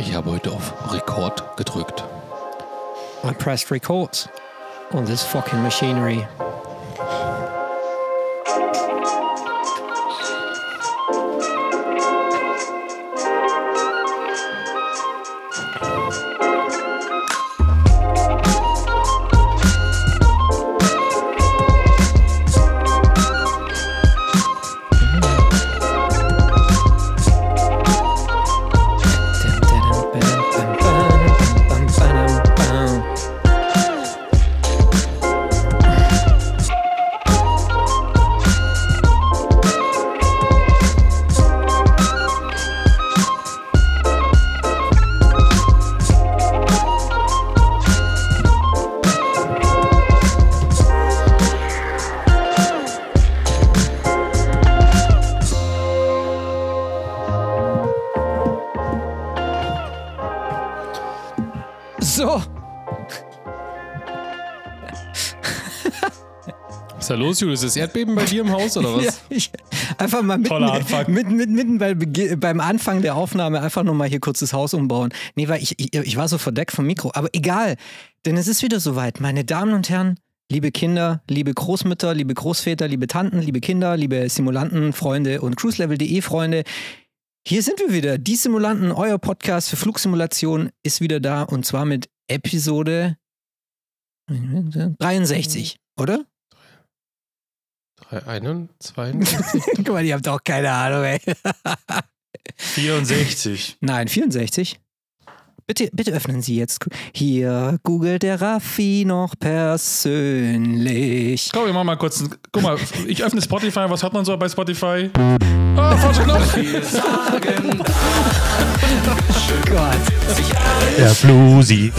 Ich habe heute auf Rekord gedrückt. I pressed record on this fucking machinery. Los, Julius? Ist das Erdbeben bei dir im Haus oder was? ja, ich, einfach mal mitten, Toller Anfang. mitten, mitten, mitten bei, beim Anfang der Aufnahme einfach nur mal hier kurz das Haus umbauen. Nee, weil ich, ich, ich war so verdeckt vom Mikro. Aber egal, denn es ist wieder soweit. Meine Damen und Herren, liebe Kinder, liebe Großmütter, liebe Großväter, liebe Tanten, liebe Kinder, liebe Simulanten, Freunde und cruiselevel.de Freunde. Hier sind wir wieder. Die Simulanten, euer Podcast für Flugsimulation ist wieder da und zwar mit Episode 63, oder? 3, 21. Guck mal, ihr habt auch keine Ahnung, ey. 64. Nein, 64. Bitte, bitte öffnen Sie jetzt. Hier googelt der Raffi noch persönlich. Komm, wir machen mal kurz. ein- Guck mal, ich öffne Spotify. Was hat man so bei Spotify? Ah, falscher Knopf. Gott. Der Bluesy.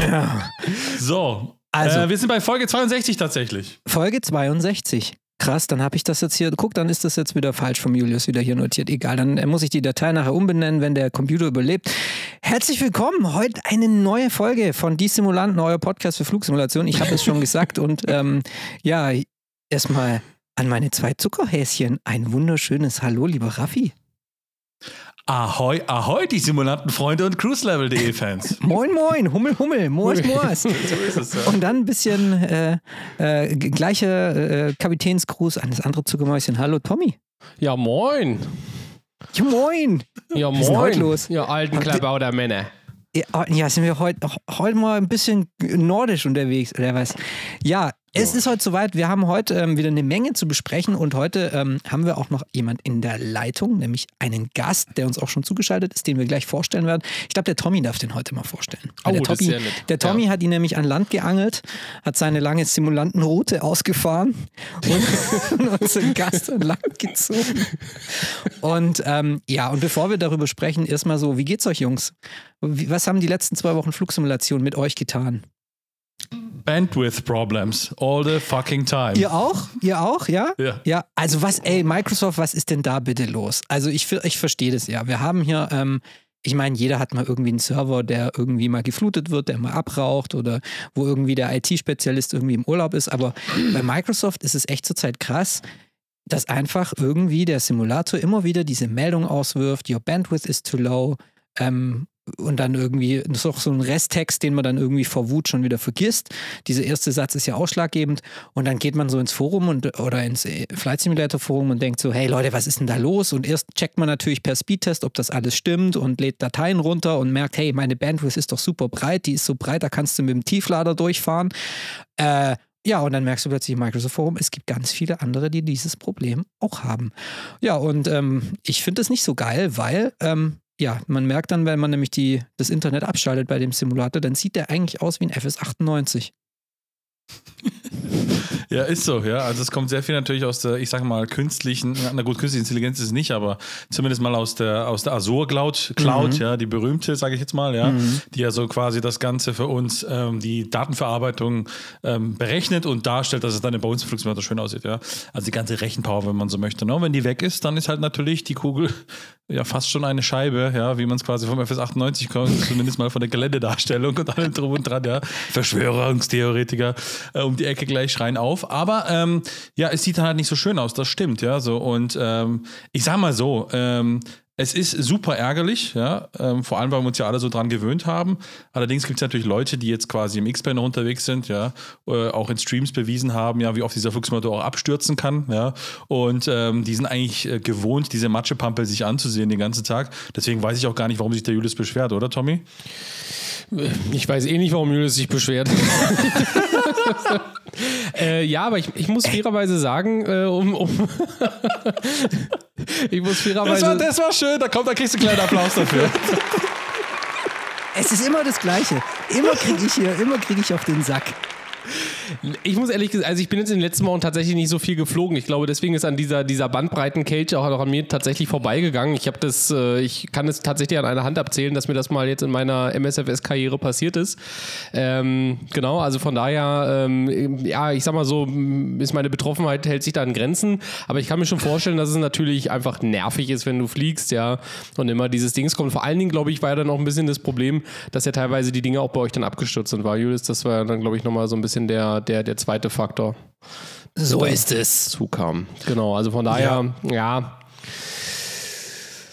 Ja. So. Also- äh, wir sind bei Folge 62 tatsächlich. Folge 62. Krass, dann habe ich das jetzt hier. Guck, dann ist das jetzt wieder falsch vom Julius wieder hier notiert. Egal, dann äh, muss ich die Datei nachher umbenennen, wenn der Computer überlebt. Herzlich willkommen. Heute eine neue Folge von Die Simulanten, euer Podcast für Flugsimulation. Ich habe es schon gesagt und ähm, ja, erstmal an meine zwei Zuckerhäschen ein wunderschönes Hallo, lieber Raffi. Ahoi, ahoi, die Simulantenfreunde und cruiselevel.de Fans. Moin, moin, Hummel, Hummel, Moos, Moos. so ist es ja. Und dann ein bisschen äh, äh, g- gleicher äh, Kapitänsgruß an das andere Zuckermäuschen. Hallo, Tommy. Ja, moin. Ja, moin. Ja, ist denn heute moin. los? Ja, alten Klabauter Männer. Ja, oh, ja, sind wir heute heute mal ein bisschen nordisch unterwegs, oder was? Ja, es ist heute soweit. Wir haben heute ähm, wieder eine Menge zu besprechen und heute ähm, haben wir auch noch jemand in der Leitung, nämlich einen Gast, der uns auch schon zugeschaltet ist, den wir gleich vorstellen werden. Ich glaube, der Tommy darf den heute mal vorstellen. Oh, der das ist Tommy, nett. Der Tommy Ja. hat ihn nämlich an Land geangelt, hat seine lange Simulantenroute ausgefahren und unseren Gast an Land gezogen. Und ähm, ja, und bevor wir darüber sprechen, erstmal so, wie geht's euch, Jungs? Was haben die letzten zwei Wochen Flugsimulation mit euch getan? Bandwidth Problems. All the fucking time. Ihr auch? Ihr auch, ja? Ja. Ja, also was, ey, Microsoft, was ist denn da bitte los? Also ich, ich verstehe das ja. Wir haben hier, ähm, ich meine, jeder hat mal irgendwie einen Server, der irgendwie mal geflutet wird, der mal abraucht oder wo irgendwie der IT-Spezialist irgendwie im Urlaub ist. Aber bei Microsoft ist es echt zurzeit krass, dass einfach irgendwie der Simulator immer wieder diese Meldung auswirft, your bandwidth is too low. Ähm, und dann irgendwie, das ist auch so ein Resttext, den man dann irgendwie vor Wut schon wieder vergisst. Dieser erste Satz ist ja ausschlaggebend. Und dann geht man so ins Forum und, oder ins äh, Flight Simulator Forum und denkt so, hey Leute, was ist denn da los? Und erst checkt man natürlich per Speedtest, ob das alles stimmt und lädt Dateien runter und merkt, hey, meine Bandwidth ist doch super breit, die ist so breit, da kannst du mit dem Tieflader durchfahren. Äh, ja, und dann merkst du plötzlich im Microsoft Forum, es gibt ganz viele andere, die dieses Problem auch haben. Ja, und ähm, ich finde das nicht so geil, weil ähm, ja, man merkt dann, wenn man nämlich die, das Internet abschaltet bei dem Simulator, dann sieht der eigentlich aus wie ein FS98. Ja, ist so, ja. Also es kommt sehr viel natürlich aus der, ich sage mal, künstlichen, na gut, künstliche Intelligenz ist es nicht, aber zumindest mal aus der, aus der Azure Cloud, Cloud Mhm. ja, die berühmte, sage ich jetzt mal, ja, die ja so quasi das Ganze für uns, ähm, die Datenverarbeitung ähm, berechnet und darstellt, dass es dann bei uns im Flugsimulator schön aussieht, ja. Also die ganze Rechenpower, wenn man so möchte. Ne? Und wenn die weg ist, dann ist halt natürlich die Kugel ja fast schon eine Scheibe, ja, wie man es quasi vom FS98 kommt, zumindest mal von der Geländedarstellung und allem drum und dran, ja. Verschwörungstheoretiker äh, um die Ecke gleich schreien auf. Aber ähm, ja, es sieht dann halt nicht so schön aus, das stimmt, ja. So, und ähm, ich sag mal so, ähm, Es ist super ärgerlich, ja, ähm, vor allem, weil wir uns ja alle so dran gewöhnt haben. Allerdings gibt es natürlich Leute, die jetzt quasi im X-Plane unterwegs sind, ja, äh, auch in Streams bewiesen haben, ja, wie oft dieser Flugsimulator auch abstürzen kann, ja. Und ähm, die sind eigentlich äh, gewohnt, diese Matschepampe sich anzusehen den ganzen Tag. Deswegen weiß ich auch gar nicht, warum sich der Julius beschwert, oder Tommy? Ich weiß eh nicht, warum Julius sich beschwert. äh, ja, aber ich, ich muss fairerweise sagen, äh, um, um ich muss fairerweise. Das war, das war schön, da kommt, da kriegst du einen kleinen Applaus dafür. Es ist immer das Gleiche. Immer kriege ich hier, immer kriege ich auf den Sack. Ich muss ehrlich gesagt, also ich bin jetzt in den letzten Wochen tatsächlich nicht so viel geflogen. Ich glaube, deswegen ist an dieser, dieser Bandbreiten-Cage auch, auch an mir tatsächlich vorbeigegangen. Ich habe das, äh, ich kann es tatsächlich an einer Hand abzählen, dass mir das mal jetzt in meiner MSFS-Karriere passiert ist. Ähm, genau, also von daher, ähm, ja, ich sag mal so, ist meine Betroffenheit hält sich da in Grenzen. Aber ich kann mir schon vorstellen, dass es natürlich einfach nervig ist, wenn du fliegst, ja, und immer dieses Dings kommt. Vor allen Dingen, glaube ich, war ja dann auch ein bisschen das Problem, dass ja teilweise die Dinge auch bei euch dann abgestürzt sind, war Julius, das war dann, glaube ich, nochmal so ein bisschen der, der, der zweite Faktor. So ist es. Zukam. Genau, also von daher, ja. ja.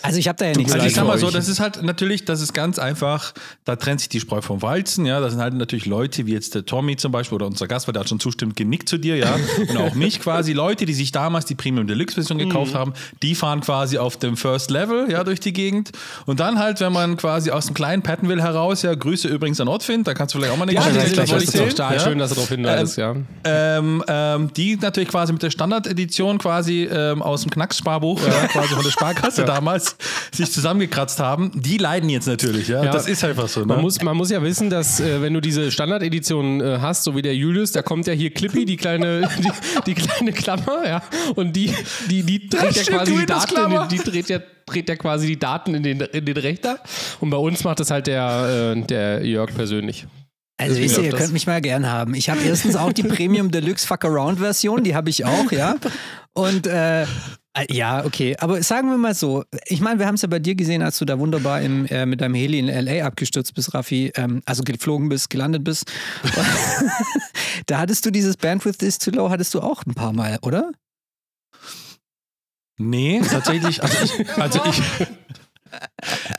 Also ich habe da ja nichts Also ich sag mal so, das ist halt natürlich, das ist ganz einfach, da trennt sich die Spreu vom Weizen, ja, das sind halt natürlich Leute, wie jetzt der Tommy zum Beispiel oder unser Gast, weil der hat schon zustimmt, genickt zu dir, ja, und auch mich quasi, Leute, die sich damals die Premium Deluxe Version gekauft haben, die fahren quasi auf dem First Level, ja, durch die Gegend und dann halt, wenn man quasi aus dem kleinen Pattonville heraus, ja, Grüße übrigens an Ortfind, da kannst du vielleicht auch mal eine Ja, Geschichte das, ist stark. ja. Schön, dass du darauf hinweist, ja. Ähm, ähm, die natürlich quasi mit der Standardedition quasi ähm, aus dem Knackssparbuch, ja, quasi von der Sparkasse damals, sich zusammengekratzt haben, die leiden jetzt natürlich, ja. Ja. Das ist einfach so. Ne? Man, muss, man muss ja wissen, dass äh, wenn du diese Standardedition äh, hast, so wie der Julius, da kommt ja hier Clippy, die kleine, die, die kleine Klammer, ja, und die, die, die dreht ja, quasi die Daten, in, die dreht ja, dreht ja quasi die Daten in den, in den Rechner. Und bei uns macht das halt der, äh, der Jörg persönlich. Also wisst ihr, ihr könnt mich mal gern haben. Ich habe erstens auch die Premium Deluxe Fuck Around Version, die habe ich auch, ja. Und äh, ja, okay. Aber sagen wir mal so, ich meine, wir haben es ja bei dir gesehen, als du da wunderbar im, äh, mit deinem Heli in LA abgestürzt bist, Raffi, ähm, also geflogen bist, gelandet bist. da hattest du dieses Bandwidth is too low, hattest du auch ein paar Mal, oder? Nee, tatsächlich, also ich, also ich,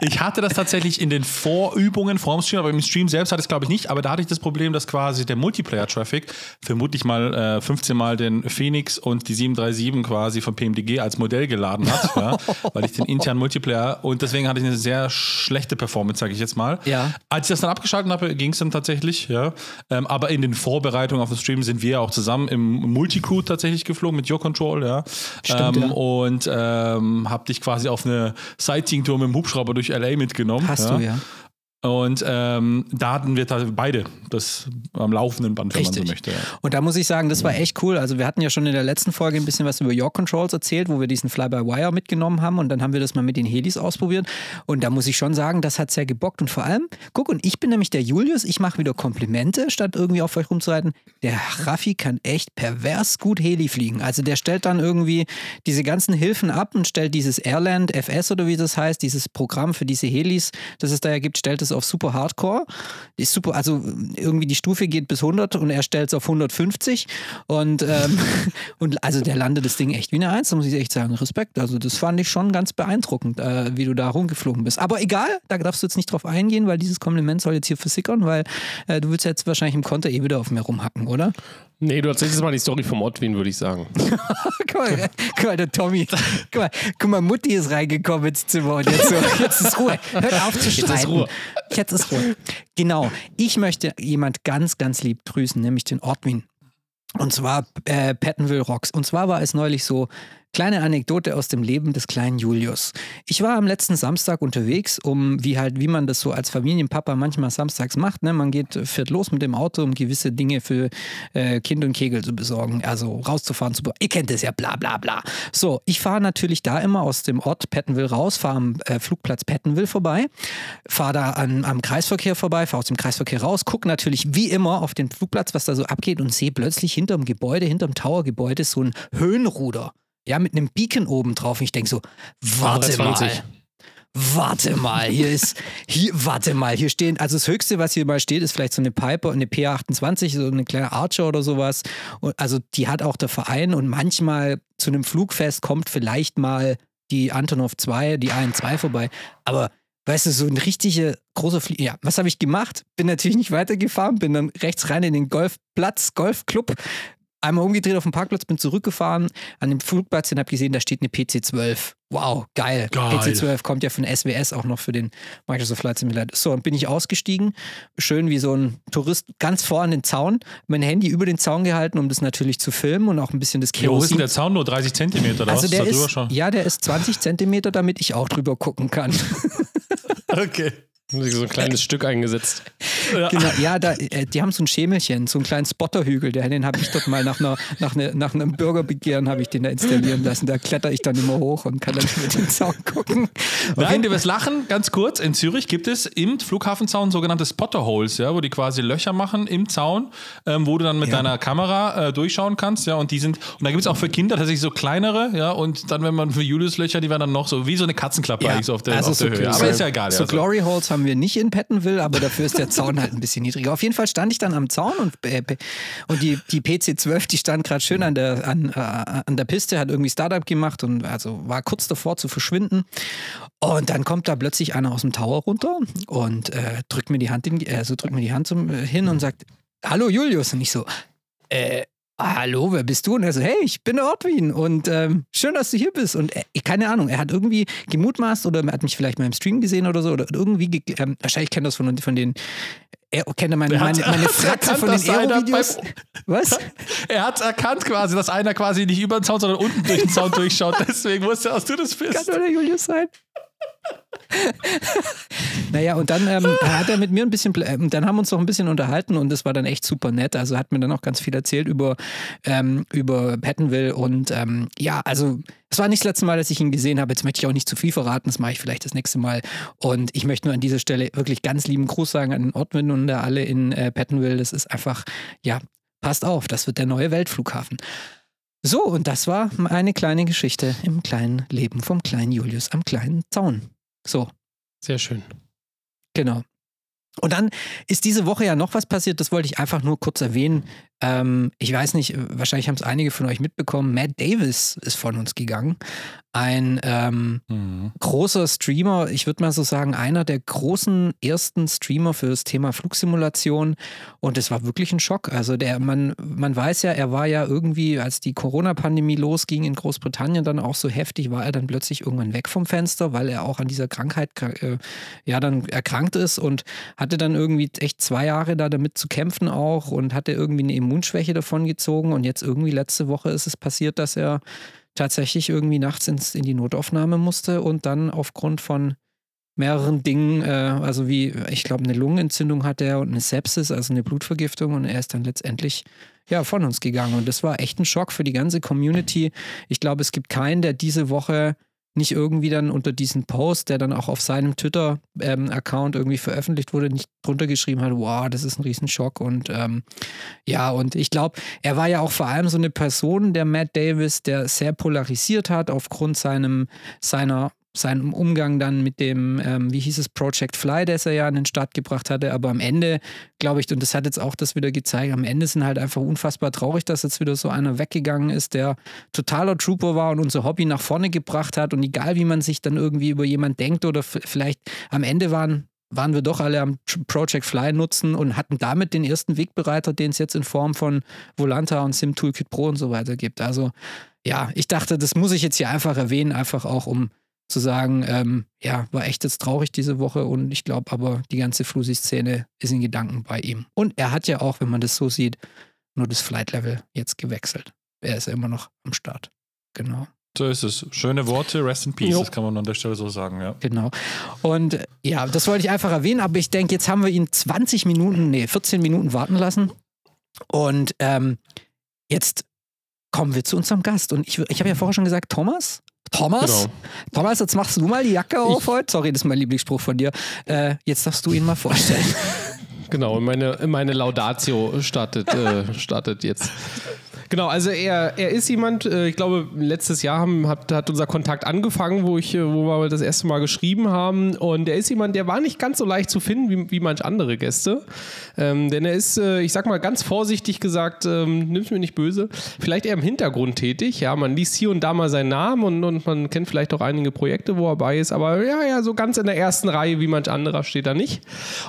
ich hatte das tatsächlich in den Vorübungen vorm Stream, aber im Stream selbst hatte ich es glaube ich nicht, aber da hatte ich das Problem, dass quasi der Multiplayer-Traffic vermutlich mal äh, 15 Mal den Phoenix und die 737 quasi von PMDG als Modell geladen hat, ja, weil ich den internen Multiplayer und deswegen hatte ich eine sehr schlechte Performance, sage ich jetzt mal. Ja. Als ich das dann abgeschaltet habe, ging es dann tatsächlich, ja. Ähm, aber in den Vorbereitungen auf den Stream sind wir auch zusammen im Multicrew tatsächlich geflogen mit Your Control, ja. Stimmt, ähm, ja. Und ähm, hab dich quasi auf eine Sightseeing-Tour mit dem Hubschrauber durch LA mitgenommen. Hast du, ja. Und ähm, da hatten wir beide das am laufenden Band, wenn man Richtig. so möchte. Ja. Und da muss ich sagen, das war echt cool. Also wir hatten ja schon in der letzten Folge ein bisschen was über Your Controls erzählt, wo wir diesen Fly-by-Wire mitgenommen haben und dann haben wir das mal mit den Helis ausprobiert. Und da muss ich schon sagen, das hat sehr gebockt. Und vor allem, guck, und ich bin nämlich der Julius, ich mache wieder Komplimente, statt irgendwie auf euch rumzureiten. Der Raffi kann echt pervers gut Heli fliegen. Also der stellt dann irgendwie diese ganzen Hilfen ab und stellt dieses Airland FS oder wie das heißt, dieses Programm für diese Helis, das es da ja gibt, stellt es auf super Hardcore. Ist super, also irgendwie die Stufe geht bis 100 und er stellt es auf 150 und, ähm, und also der landet das Ding echt wie eine Eins, da muss ich echt sagen, Respekt. Also das fand ich schon ganz beeindruckend, äh, wie du da rumgeflogen bist. Aber egal, da darfst du jetzt nicht drauf eingehen, weil dieses Kompliment soll jetzt hier versickern, weil äh, du willst jetzt wahrscheinlich im Konter eh wieder auf mir rumhacken, oder? Nee, du erzählst jetzt mal die Story vom Ottwin, würde ich sagen. guck, mal, guck mal, der Tommy, guck mal, guck mal, Mutti ist reingekommen ins Zimmer und jetzt, so, jetzt ist Ruhe. Hört auf zu streiten. ist Ruhe. Jetzt ist Ruhe. Genau, ich möchte jemand ganz, ganz lieb grüßen, nämlich den Ortwin. Und zwar äh, Pattonville Rocks. Und zwar war es neulich so, kleine Anekdote aus dem Leben des kleinen Julius. Ich war am letzten Samstag unterwegs, um, wie halt, wie man das so als Familienpapa manchmal samstags macht, ne? Man geht, fährt los mit dem Auto, um gewisse Dinge für äh, Kind und Kegel zu besorgen, also rauszufahren, zu Ihr kennt es ja, bla bla bla. So, ich fahre natürlich da immer aus dem Ort Pattonville raus, fahre am äh, Flugplatz Pattonville vorbei, fahre da an, am Kreisverkehr vorbei, fahre aus dem Kreisverkehr raus, gucke natürlich wie immer auf den Flugplatz, was da so abgeht und sehe plötzlich hinterm Gebäude, hinterm Towergebäude so ein Höhenruder. Ja, mit einem Beacon oben drauf. Und ich denke so, warte mal. 120. Warte mal, hier ist, hier, warte mal, hier stehen, also das Höchste, was hier mal steht, ist vielleicht so eine Piper, eine PA28, so eine kleine Archer oder sowas. Und also die hat auch der Verein und manchmal zu einem Flugfest kommt vielleicht mal die Antonov 2, die AN2 vorbei. Aber weißt du, so ein richtiger großer Flieger. Ja, was habe ich gemacht? Bin natürlich nicht weitergefahren, bin dann rechts rein in den Golfplatz, Golfclub, einmal umgedreht auf dem Parkplatz, bin zurückgefahren an dem Flugplatz und habe gesehen, da steht eine PC-12. Wow, geil. Geil. PC-12 kommt ja von SWS auch noch für den Microsoft Flight Simulator. So, und bin ich ausgestiegen, schön wie so ein Tourist, ganz vor an den Zaun, mein Handy über den Zaun gehalten, um das natürlich zu filmen und auch ein bisschen das Wie hoch ist denn Kerosin. der Zaun? Nur 30 Zentimeter, Also was? der da drüber ist, schon? ja, der ist 20 Zentimeter, damit ich auch drüber gucken kann. Okay. Haben sie so ein kleines Stück eingesetzt. Genau, ja, da, äh, die haben so ein Schemelchen, so einen kleinen Spotterhügel, der, den habe ich dort mal nach, einer, nach, eine, nach einem Bürgerbegehren habe ich den da installieren lassen. Da kletter ich dann immer hoch und kann dann mit dem Zaun gucken. Nein, du wirst lachen, ganz kurz. In Zürich gibt es im Flughafenzaun sogenannte Spotterholes, ja, wo die quasi Löcher machen im Zaun, ähm, wo du dann mit Ja. deiner Kamera äh, durchschauen kannst, ja, und die sind, und da gibt es auch für Kinder tatsächlich so kleinere, ja, und dann, wenn man für Julius Löcher, die werden dann noch so wie so eine Katzenklappe eigentlich so auf der, also auf der so Höhe. so- Aber ist ja egal. So ja, so. Glory Holes haben wir nicht in Pettenville, aber dafür ist der Zaun halt ein bisschen niedriger. Auf jeden Fall stand ich dann am Zaun und, äh, und die, die PC-12, die stand gerade schön an der, an, äh, an der Piste, hat irgendwie Startup gemacht und also war kurz davor zu verschwinden. Und dann kommt da plötzlich einer aus dem Tower runter und äh, drückt mir die Hand, in, äh, so drückt mir die Hand zum, äh, hin und sagt, Hallo Julius. Und ich so, äh, Hallo, wer bist du? Und er so, hey, ich bin der Ortwin und ähm, schön, dass du hier bist. Und er, keine Ahnung, er hat irgendwie gemutmaßt oder er hat mich vielleicht mal im Stream gesehen oder so oder irgendwie, ge- ähm, wahrscheinlich kennt er das von, von den, er kennt meine, meine, meine Fratze von den Aero-Videos. Was? Er hat erkannt quasi, dass einer quasi nicht über den Zaun, sondern unten durch den Zaun durchschaut. Deswegen wusste er, dass du das Kann bist. nur der Julius sein. naja, und dann ähm, hat er mit mir ein bisschen, ähm, dann haben wir uns noch ein bisschen unterhalten und das war dann echt super nett. Also hat mir dann auch ganz viel erzählt über, ähm, über Pattonville und ähm, ja, also es war nicht das letzte Mal, dass ich ihn gesehen habe. Jetzt möchte ich auch nicht zu viel verraten, das mache ich vielleicht das nächste Mal. Und ich möchte nur an dieser Stelle wirklich ganz lieben Gruß sagen an den Ortwin und alle in äh, Pattonville. Das ist einfach, ja, passt auf, das wird der neue Weltflughafen. So, und das war eine kleine Geschichte im kleinen Leben vom kleinen Julius am kleinen Zaun. So, Sehr schön. genau. Und dann ist diese Woche ja noch was passiert, das wollte ich einfach nur kurz erwähnen. Ähm, ich weiß nicht, wahrscheinlich haben es einige von euch mitbekommen. Matt Davis ist von uns gegangen. Ein ähm, Mhm. großer Streamer, ich würde mal so sagen, einer der großen ersten Streamer für das Thema Flugsimulation. Und es war wirklich ein Schock. Also der, man, man weiß ja, er war ja irgendwie, als die Corona-Pandemie losging in Großbritannien dann auch so heftig, war er dann plötzlich irgendwann weg vom Fenster, weil er auch an dieser Krankheit äh, ja dann erkrankt ist und hatte dann irgendwie echt zwei Jahre da damit zu kämpfen auch und hatte irgendwie eine Immunschwäche davon gezogen. Und jetzt irgendwie letzte Woche ist es passiert, dass er tatsächlich irgendwie nachts ins, in die Notaufnahme musste und dann aufgrund von mehreren Dingen, äh, also wie, ich glaube, eine Lungenentzündung hat er und eine Sepsis, also eine Blutvergiftung und er ist dann letztendlich ja von uns gegangen und das war echt ein Schock für die ganze Community. Ich glaube, es gibt keinen, der diese Woche nicht irgendwie dann unter diesen Post, der dann auch auf seinem Twitter-Account irgendwie veröffentlicht wurde, nicht drunter geschrieben hat, wow, das ist ein Riesenschock. Und ähm, ja, und ich glaube, er war ja auch vor allem so eine Person, der Matt Davis, der sehr polarisiert hat aufgrund seinem, seiner seinem Umgang dann mit dem, ähm, wie hieß es, Project Fly, das er ja an den Start gebracht hatte. Aber am Ende, glaube ich, und das hat jetzt auch das wieder gezeigt, am Ende sind halt einfach unfassbar traurig, dass jetzt wieder so einer weggegangen ist, der totaler Trooper war und unser Hobby nach vorne gebracht hat. Und egal, wie man sich dann irgendwie über jemand denkt oder vielleicht am Ende waren waren wir doch alle am Project Fly nutzen und hatten damit den ersten Wegbereiter, den es jetzt in Form von Volanta und Sim Toolkit Pro und so weiter gibt. Also ja, ich dachte, das muss ich jetzt hier einfach erwähnen, einfach auch um zu sagen, ähm, ja, war echt jetzt traurig diese Woche und ich glaube aber, die ganze Flusi-Szene ist in Gedanken bei ihm. Und er hat ja auch, wenn man das so sieht, nur das Flight-Level jetzt gewechselt. Er ist ja immer noch am Start. Genau. So ist es. Schöne Worte, rest in peace, Jo. das kann man an der Stelle so sagen, ja. Genau. Und ja, das wollte ich einfach erwähnen, aber ich denke, jetzt haben wir ihn 20 Minuten, nee, 14 Minuten warten lassen. Und ähm, jetzt kommen wir zu unserem Gast. Und ich, ich habe ja vorher schon gesagt, Thomas. Thomas? Genau. Thomas, jetzt machst du mal die Jacke auf heute. Sorry, das ist mein Lieblingsspruch von dir. Äh, jetzt darfst du ihn mal vorstellen. Genau, meine, meine Laudatio startet, äh, startet jetzt. Genau, also er, er ist jemand, äh, ich glaube, letztes Jahr haben, hat, hat unser Kontakt angefangen, wo, ich, äh, wo wir das erste Mal geschrieben haben. Und er ist jemand, der war nicht ganz so leicht zu finden wie, wie manch andere Gäste. Ähm, denn er ist, äh, ich sag mal ganz vorsichtig gesagt, ähm, nimm's mir nicht böse, vielleicht eher im Hintergrund tätig. Ja, man liest hier und da mal seinen Namen und, und man kennt vielleicht auch einige Projekte, wo er bei ist. Aber ja, ja, so ganz in der ersten Reihe wie manch anderer steht er nicht.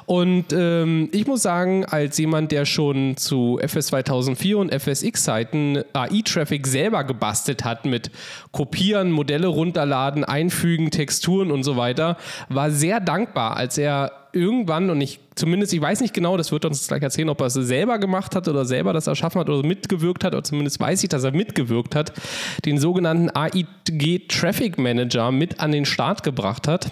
Und ähm, ich muss sagen, als jemand, der schon zu FS 2004 und FSX-Zeiten AI-Traffic selber gebastelt hat mit Kopieren, Modelle runterladen, einfügen, Texturen und so weiter, war sehr dankbar, als er irgendwann, und ich zumindest, ich weiß nicht genau, das wird uns gleich erzählen, ob er es selber gemacht hat oder selber das erschaffen hat oder mitgewirkt hat, oder zumindest weiß ich, dass er mitgewirkt hat, den sogenannten AIG Traffic Manager mit an den Start gebracht hat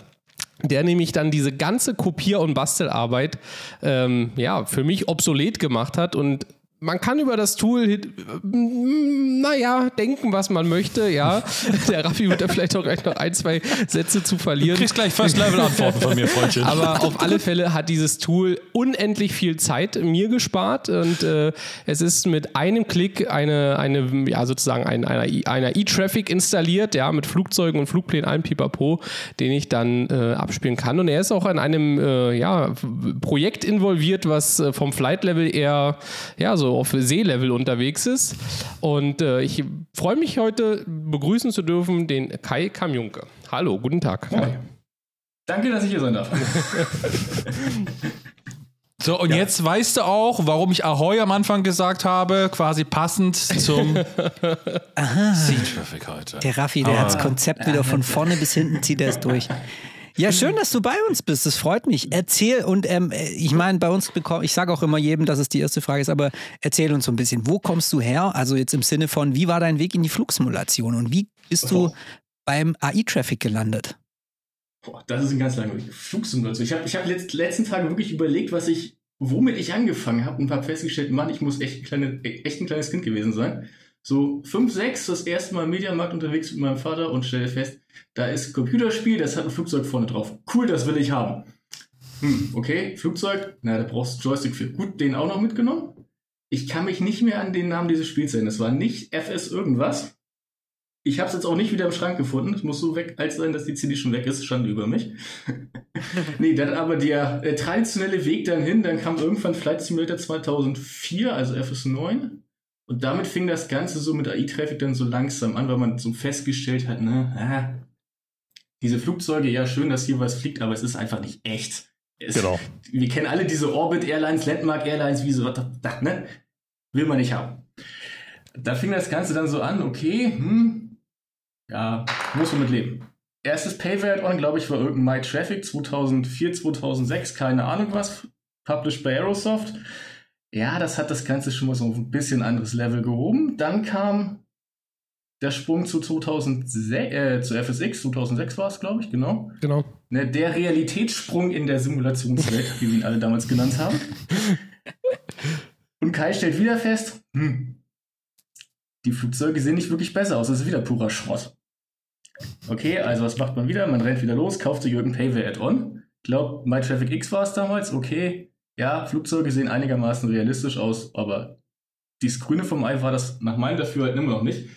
der nämlich dann diese ganze Kopier- und Bastelarbeit ähm, ja, für mich obsolet gemacht hat und man kann über das Tool, naja, denken, was man möchte, ja. Der Raffi wird da vielleicht auch gleich noch ein, zwei Sätze zu verlieren. Du kriegst gleich First-Level-Antworten von mir, Freundchen. Aber auf alle Fälle hat dieses Tool unendlich viel Zeit mir gespart und äh, es ist mit einem Klick eine, eine ja, sozusagen ein, einer E-Traffic installiert, ja, mit Flugzeugen und Flugplänen, allem Pipapo, den ich dann äh, abspielen kann. Und er ist auch in einem äh, ja, Projekt involviert, was äh, vom Flight-Level eher, ja, so auf Seelevel unterwegs ist. Und äh, ich freue mich heute begrüßen zu dürfen den Kai Kamjunke. Hallo, guten Tag. Kai. Danke, dass ich hier sein darf. So, und ja. jetzt weißt du auch, warum ich Ahoy am Anfang gesagt habe, quasi passend zum Sea-Traffic heute. Der Raffi, der ah. hat das Konzept wieder von vorne bis hinten, zieht er es durch. Ja, schön, dass du bei uns bist. Das freut mich. Erzähl und ähm, ich meine, bei uns bekommt, ich sage auch immer jedem, dass es die erste Frage ist, aber erzähl uns so ein bisschen, wo kommst du her? Also jetzt im Sinne von, wie war dein Weg in die Flugsimulation und wie bist du oh. beim AI-Traffic gelandet? Boah, das ist ein ganz langer Flugsimulation. Ich habe ich hab letzt, letzten Tagen wirklich überlegt, was ich, womit ich angefangen habe und habe festgestellt, Mann, ich muss echt, kleine, echt ein kleines Kind gewesen sein. So 5, 6, das erste Mal im Mediamarkt unterwegs mit meinem Vater und stelle fest, da ist ein Computerspiel, das hat ein Flugzeug vorne drauf. Cool, das will ich haben. Hm, okay, Flugzeug, na, da brauchst du Joystick für. Gut, den auch noch mitgenommen. Ich kann mich nicht mehr an den Namen dieses Spiels erinnern. Das war nicht FS irgendwas. Ich habe es jetzt auch nicht wieder im Schrank gefunden. Es muss so weg alt sein, dass die CD schon weg ist. Schande über mich. nee, dann aber der äh, traditionelle Weg dann hin. Dann kam irgendwann Flight Simulator 2004, also FS 9. Und damit fing das Ganze so mit AI-Traffic dann so langsam an, weil man so festgestellt hat, ne, ah, diese Flugzeuge, ja, schön, dass hier was fliegt, aber es ist einfach nicht echt. Es, genau. Wir kennen alle diese Orbit Airlines, Landmark Airlines, wie so, das, ne? Will man nicht haben. Da fing das Ganze dann so an, okay, hm, ja, muss man mit leben. Erstes Payware-On, glaube ich, war irgendein My Traffic 2004, 2006, keine Ahnung was, published bei Aerosoft. Ja, das hat das Ganze schon mal so ein bisschen anderes Level gehoben. Dann kam der Sprung zu 2006, äh, zu FSX, 2006 war es, glaube ich, genau. Genau. Ne, der Realitätssprung in der Simulationswelt, wie wir ihn alle damals genannt haben. Und Kai stellt wieder fest, hm, die Flugzeuge sehen nicht wirklich besser aus, das ist wieder purer Schrott. Okay, also was macht man wieder? Man rennt wieder los, kauft sich irgendein Payware-Add-on. Ich glaube, MyTrafficX war es damals, okay, ja, Flugzeuge sehen einigermaßen realistisch aus, aber dieses Grüne vom Ei war das nach meinem Dafürhalten immer noch nicht.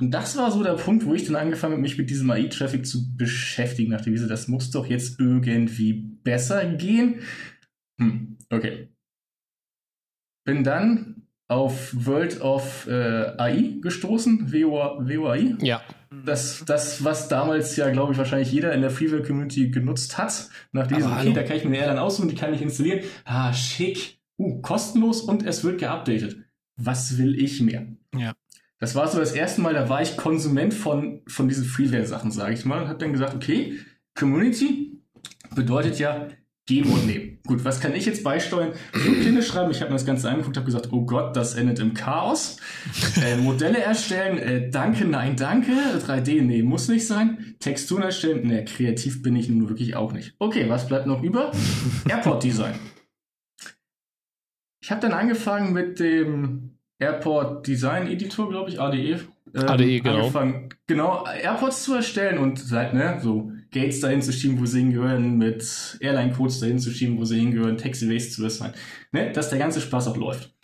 Und das war so der Punkt, wo ich dann angefangen habe, mich mit diesem AI-Traffic zu beschäftigen. Nach der Wiese, das muss doch jetzt irgendwie besser gehen. Hm, okay. Bin dann auf World of äh, AI gestoßen, WOAI. Ja. Das, das, was damals ja, glaube ich, wahrscheinlich jeder in der Freeware-Community genutzt hat. Nach diesem, okay, hallo. da kann ich mir eine Airline aussuchen, die kann ich installieren. Ah, schick. Uh, kostenlos und es wird geupdatet. Was will ich mehr? Ja. Das war so das erste Mal, da war ich Konsument von, von diesen Freeware-Sachen, sage ich mal, und habe dann gesagt, okay, Community bedeutet ja, geben und nehmen. Gut, was kann ich jetzt beisteuern? Flugpläne schreiben. Ich habe mir das Ganze angeguckt, habe gesagt, oh Gott, das endet im Chaos. Äh, Modelle erstellen, äh, danke, nein, danke. 3D, nee, muss nicht sein. Texturen erstellen, nee, kreativ bin ich nun wirklich auch nicht. Okay, was bleibt noch über? Airport Design. Ich habe dann angefangen mit dem Airport Design Editor, glaube ich, ADE. Ähm, ADE, genau. Angefangen, genau, Airports zu erstellen und seit, ne, so Gates dahin zu schieben, wo sie hingehören, mit Airline-Codes dahin zu schieben, wo sie hingehören, Taxiways zu sein. Ne? Dass der ganze Spaß auch läuft.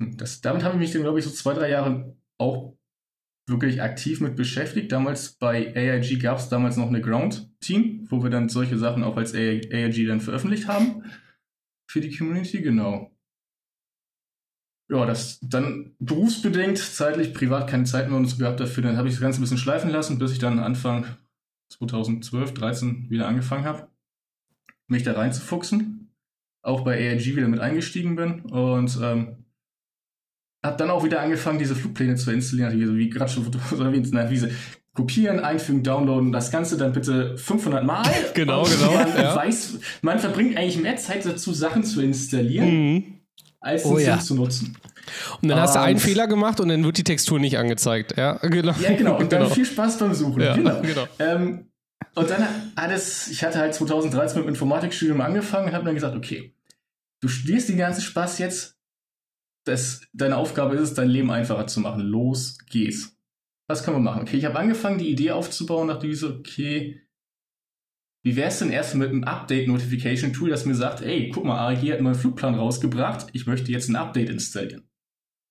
Hm, das, damit habe ich mich dann, glaube ich, so zwei, drei Jahre auch wirklich aktiv mit beschäftigt. Damals bei AIG gab es damals noch eine Ground-Team, wo wir dann solche Sachen auch als AIG dann veröffentlicht haben. Für die Community, genau. Ja, das dann berufsbedingt, zeitlich, privat keine Zeit mehr und so gehabt dafür. Dann habe ich das Ganze ein bisschen schleifen lassen, bis ich dann Anfang 2012, 13 wieder angefangen habe, mich da reinzufuchsen. Auch bei AIG wieder mit eingestiegen bin und ähm, habe dann auch wieder angefangen, diese Flugpläne zu installieren, also wie gerade schon erwähnt, wie sie kopieren, einfügen, downloaden, das Ganze dann bitte 500 Mal. Genau, genau. Man, ja. weiß, man verbringt eigentlich mehr Zeit dazu, Sachen zu installieren, Mhm. Als Oh ja. zu nutzen. Und dann hast du einen Und- Fehler gemacht und dann wird die Textur nicht angezeigt. Ja, genau. Ja, genau. Und dann viel Spaß beim Suchen. Ja, genau. genau. Ähm, und dann hat es, ich hatte halt 2013 mit dem Informatikstudium angefangen und habe dann gesagt, okay, du studierst den ganzen Spaß jetzt. Das, deine Aufgabe ist es, dein Leben einfacher zu machen. Los geht's. Was können wir machen? Okay, ich habe angefangen, die Idee aufzubauen, dachte ich so, okay, wie wär's denn erst mit einem Update-Notification-Tool, das mir sagt, ey, guck mal, ARG hat einen neuen Flugplan rausgebracht, ich möchte jetzt ein Update installieren.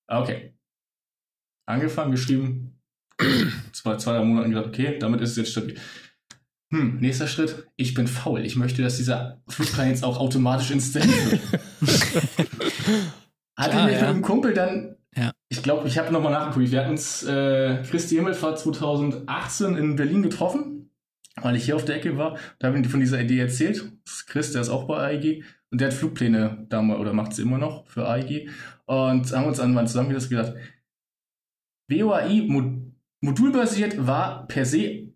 Ah, Okay. Angefangen, geschrieben, zwei, zwei, drei Monaten gesagt, okay, damit ist es jetzt stabil. Hm, nächster Schritt, ich bin faul. Ich möchte, dass dieser Flugplan jetzt auch automatisch installiert wird. Hatte mich ja. mit einem Kumpel dann, Ja. ich glaube, ich habe nochmal nachgeguckt, wir hatten uns äh, Christi Himmelfahrt 2018 in Berlin getroffen, weil ich hier auf der Ecke war. Da habe ich von dieser Idee erzählt. Chris, der ist auch bei AIG und der hat Flugpläne damals oder macht es immer noch für AIG und haben uns an mal zusammengesetzt WOAI Mo modulbasiert war per se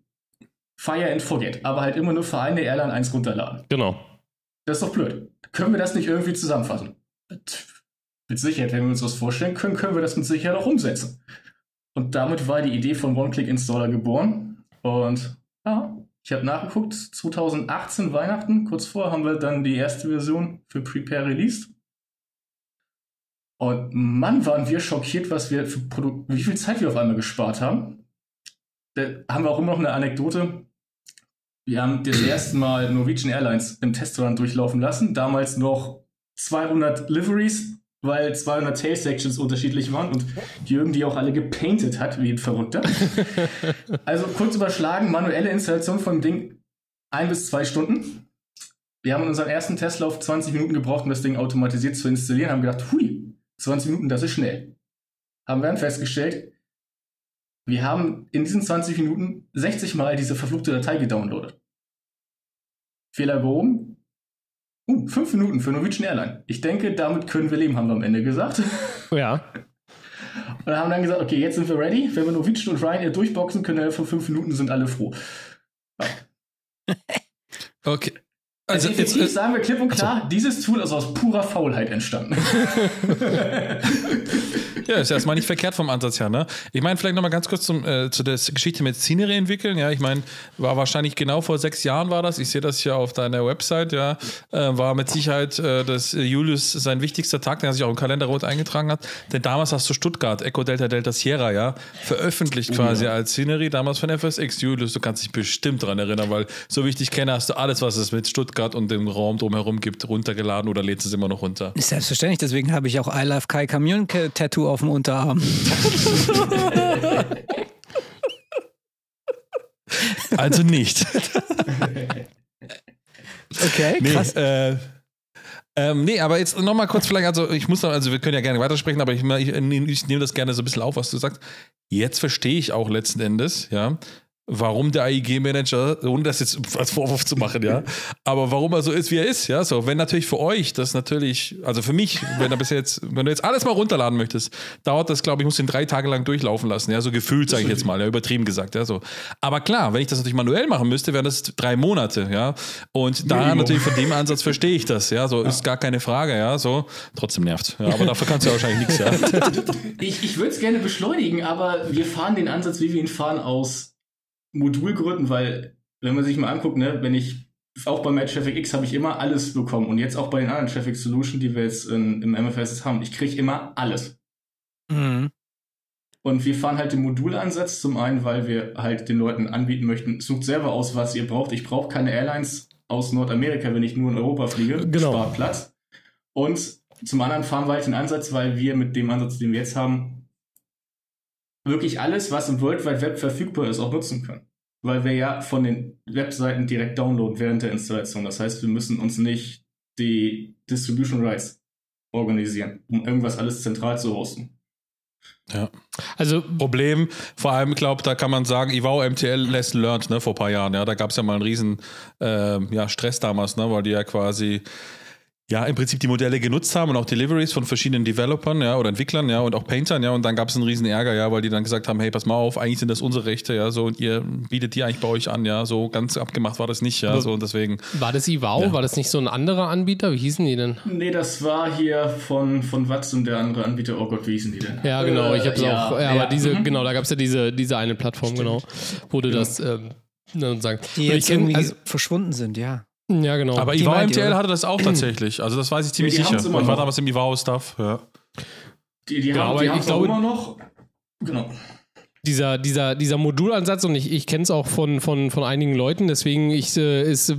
Fire and Forget, aber halt immer nur für eine Airline eins runterladen. Genau. Das ist doch blöd. Können wir das nicht irgendwie zusammenfassen? Mit Sicherheit, wenn wir uns das vorstellen können, können wir das mit Sicherheit auch umsetzen. Und damit war die Idee von One-Click-Installer geboren. Und ja, ich habe nachgeguckt, 2018 Weihnachten, kurz vor, haben wir dann die erste Version für Prepare released. Und Mann, waren wir schockiert, was wir für Produ wie viel Zeit wir auf einmal gespart haben. Da haben wir auch immer noch eine Anekdote. Wir haben das erste Mal Norwegian Airlines im Testrun durchlaufen lassen. Damals noch 200 Liveries, weil 200 Tail Sections unterschiedlich waren und Jürgen die auch alle gepainted hat, wie ein Verrückter. also kurz überschlagen, manuelle Installation von dem Ding ein bis zwei Stunden. Wir haben in unserem ersten Testlauf 20 Minuten gebraucht, um das Ding automatisiert zu installieren. Haben gedacht, hui, 20 Minuten, das ist schnell. Haben wir dann festgestellt, wir haben in diesen 20 Minuten 60 Mal diese verfluchte Datei gedownloadet. Fehler behoben. Uh, 5 Minuten für Norwegian Airline. Ich denke, damit können wir leben, haben wir am Ende gesagt. Ja. Und haben dann gesagt, okay, jetzt sind wir ready. Wenn wir Norwegian und Ryanair durchboxen können, innerhalb von 5 Minuten sind alle froh. Okay. Also, Also, jetzt, definitiv äh, sagen wir klipp und klar, dieses Tool ist aus purer Faulheit entstanden. Ja, ist erstmal nicht verkehrt vom Ansatz her, ne? Ich meine, vielleicht nochmal ganz kurz zum, äh, zu der Geschichte mit Scenery entwickeln. Ja, ich meine, war wahrscheinlich genau vor sechs Jahren war das. Ich sehe das hier auf deiner Website, ja. Äh, war mit Sicherheit, äh, dass Julius sein wichtigster Tag, den er sich auch im Kalender rot eingetragen hat. Denn damals hast du Stuttgart, Echo Delta Delta Sierra, ja, veröffentlicht quasi ja. als Scenery, damals von FSX. Julius, du kannst dich bestimmt dran erinnern, weil so wie ich dich kenne, hast du alles, was es mit Stuttgart und dem Raum drumherum gibt, runtergeladen oder lädst es immer noch runter. Selbstverständlich, deswegen habe ich auch I Love Kai Commune Tattoo auf dem Unterarm. Also nicht. Okay, Nee, krass. äh, ähm, nee, aber jetzt nochmal kurz vielleicht, also ich muss noch, also wir können ja gerne weitersprechen, aber ich, ich, ich nehme das gerne so ein bisschen auf, was du sagst. Jetzt verstehe ich auch letzten Endes, ja, warum der AIG-Manager, ohne das jetzt als Vorwurf zu machen, ja, aber warum er so ist, wie er ist, ja, so, wenn natürlich für euch das natürlich, also für mich, wenn er bis jetzt, wenn du jetzt alles mal runterladen möchtest, dauert das, glaube ich, muss den drei Tage lang durchlaufen lassen, ja, so gefühlt, sage ich jetzt mal, ja, übertrieben gesagt, ja, so. Aber klar, wenn ich das natürlich manuell machen müsste, wären das drei Monate, ja, und da natürlich von dem Ansatz verstehe ich das, ja, so, ist gar keine Frage, ja, so, trotzdem nervt, ja, aber dafür kannst du ja wahrscheinlich nichts, ja. Ich, ich würde es gerne beschleunigen, aber wir fahren den Ansatz, wie wir ihn fahren, aus Modulgründen, weil, wenn man sich mal anguckt, ne, wenn ich auch bei Match Traffic X habe ich immer alles bekommen und jetzt auch bei den anderen Traffic Solution, die wir jetzt in, im MFS haben, ich kriege immer alles. Mhm. Und wir fahren halt den Modulansatz zum einen, weil wir halt den Leuten anbieten möchten, sucht selber aus, was ihr braucht. Ich brauche keine Airlines aus Nordamerika, wenn ich nur in Europa fliege. Genau. Spart Platz. Und zum anderen fahren wir halt den Ansatz, weil wir mit dem Ansatz, den wir jetzt haben, wirklich alles, was im World Wide Web verfügbar ist, auch nutzen können. Weil wir ja von den Webseiten direkt downloaden während der Installation. Das heißt, wir müssen uns nicht die Distribution Rights organisieren, um irgendwas alles zentral zu hosten. Ja. Also Problem, vor allem, ich glaube, da kann man sagen, Ivao MTL Lesson learned, ne, vor ein paar Jahren, ja, da gab es ja mal einen riesen ähm, ja, Stress damals, ne, weil die ja quasi ja, im Prinzip die Modelle genutzt haben und auch Deliveries von verschiedenen Developern, ja, oder Entwicklern, ja, und auch Paintern, ja, und dann gab es einen riesen Ärger, ja, weil die dann gesagt haben, hey, pass mal auf, eigentlich sind das unsere Rechte, ja, so, und ihr bietet die eigentlich bei euch an, ja, so ganz abgemacht war das nicht, ja, so, und deswegen, war das Ivao? Ja. War das nicht so ein anderer Anbieter? Wie hießen die denn? Nee, das war hier von, von Watz und der andere Anbieter. Oh Gott, wie hießen die denn? Ja, genau. Ich habe es Äh, ja, auch. Ja, aber ja, diese, mhm. genau, da gab es ja diese, diese eine Plattform, genau, wo du das ähm, ne, sagen. Die jetzt kenn- irgendwie also, verschwunden sind, ja. Ja, genau. aber die ihr, MTL oder? hatte das auch tatsächlich, also das weiß ich ziemlich die sicher, ich war damals im Ivao-Stuff, ja. Die, die haben aber die ich glaube- immer noch. Genau. Dieser, dieser, dieser Modulansatz und ich, ich kenne es auch von, von, von einigen Leuten, deswegen ich, äh, ist, äh,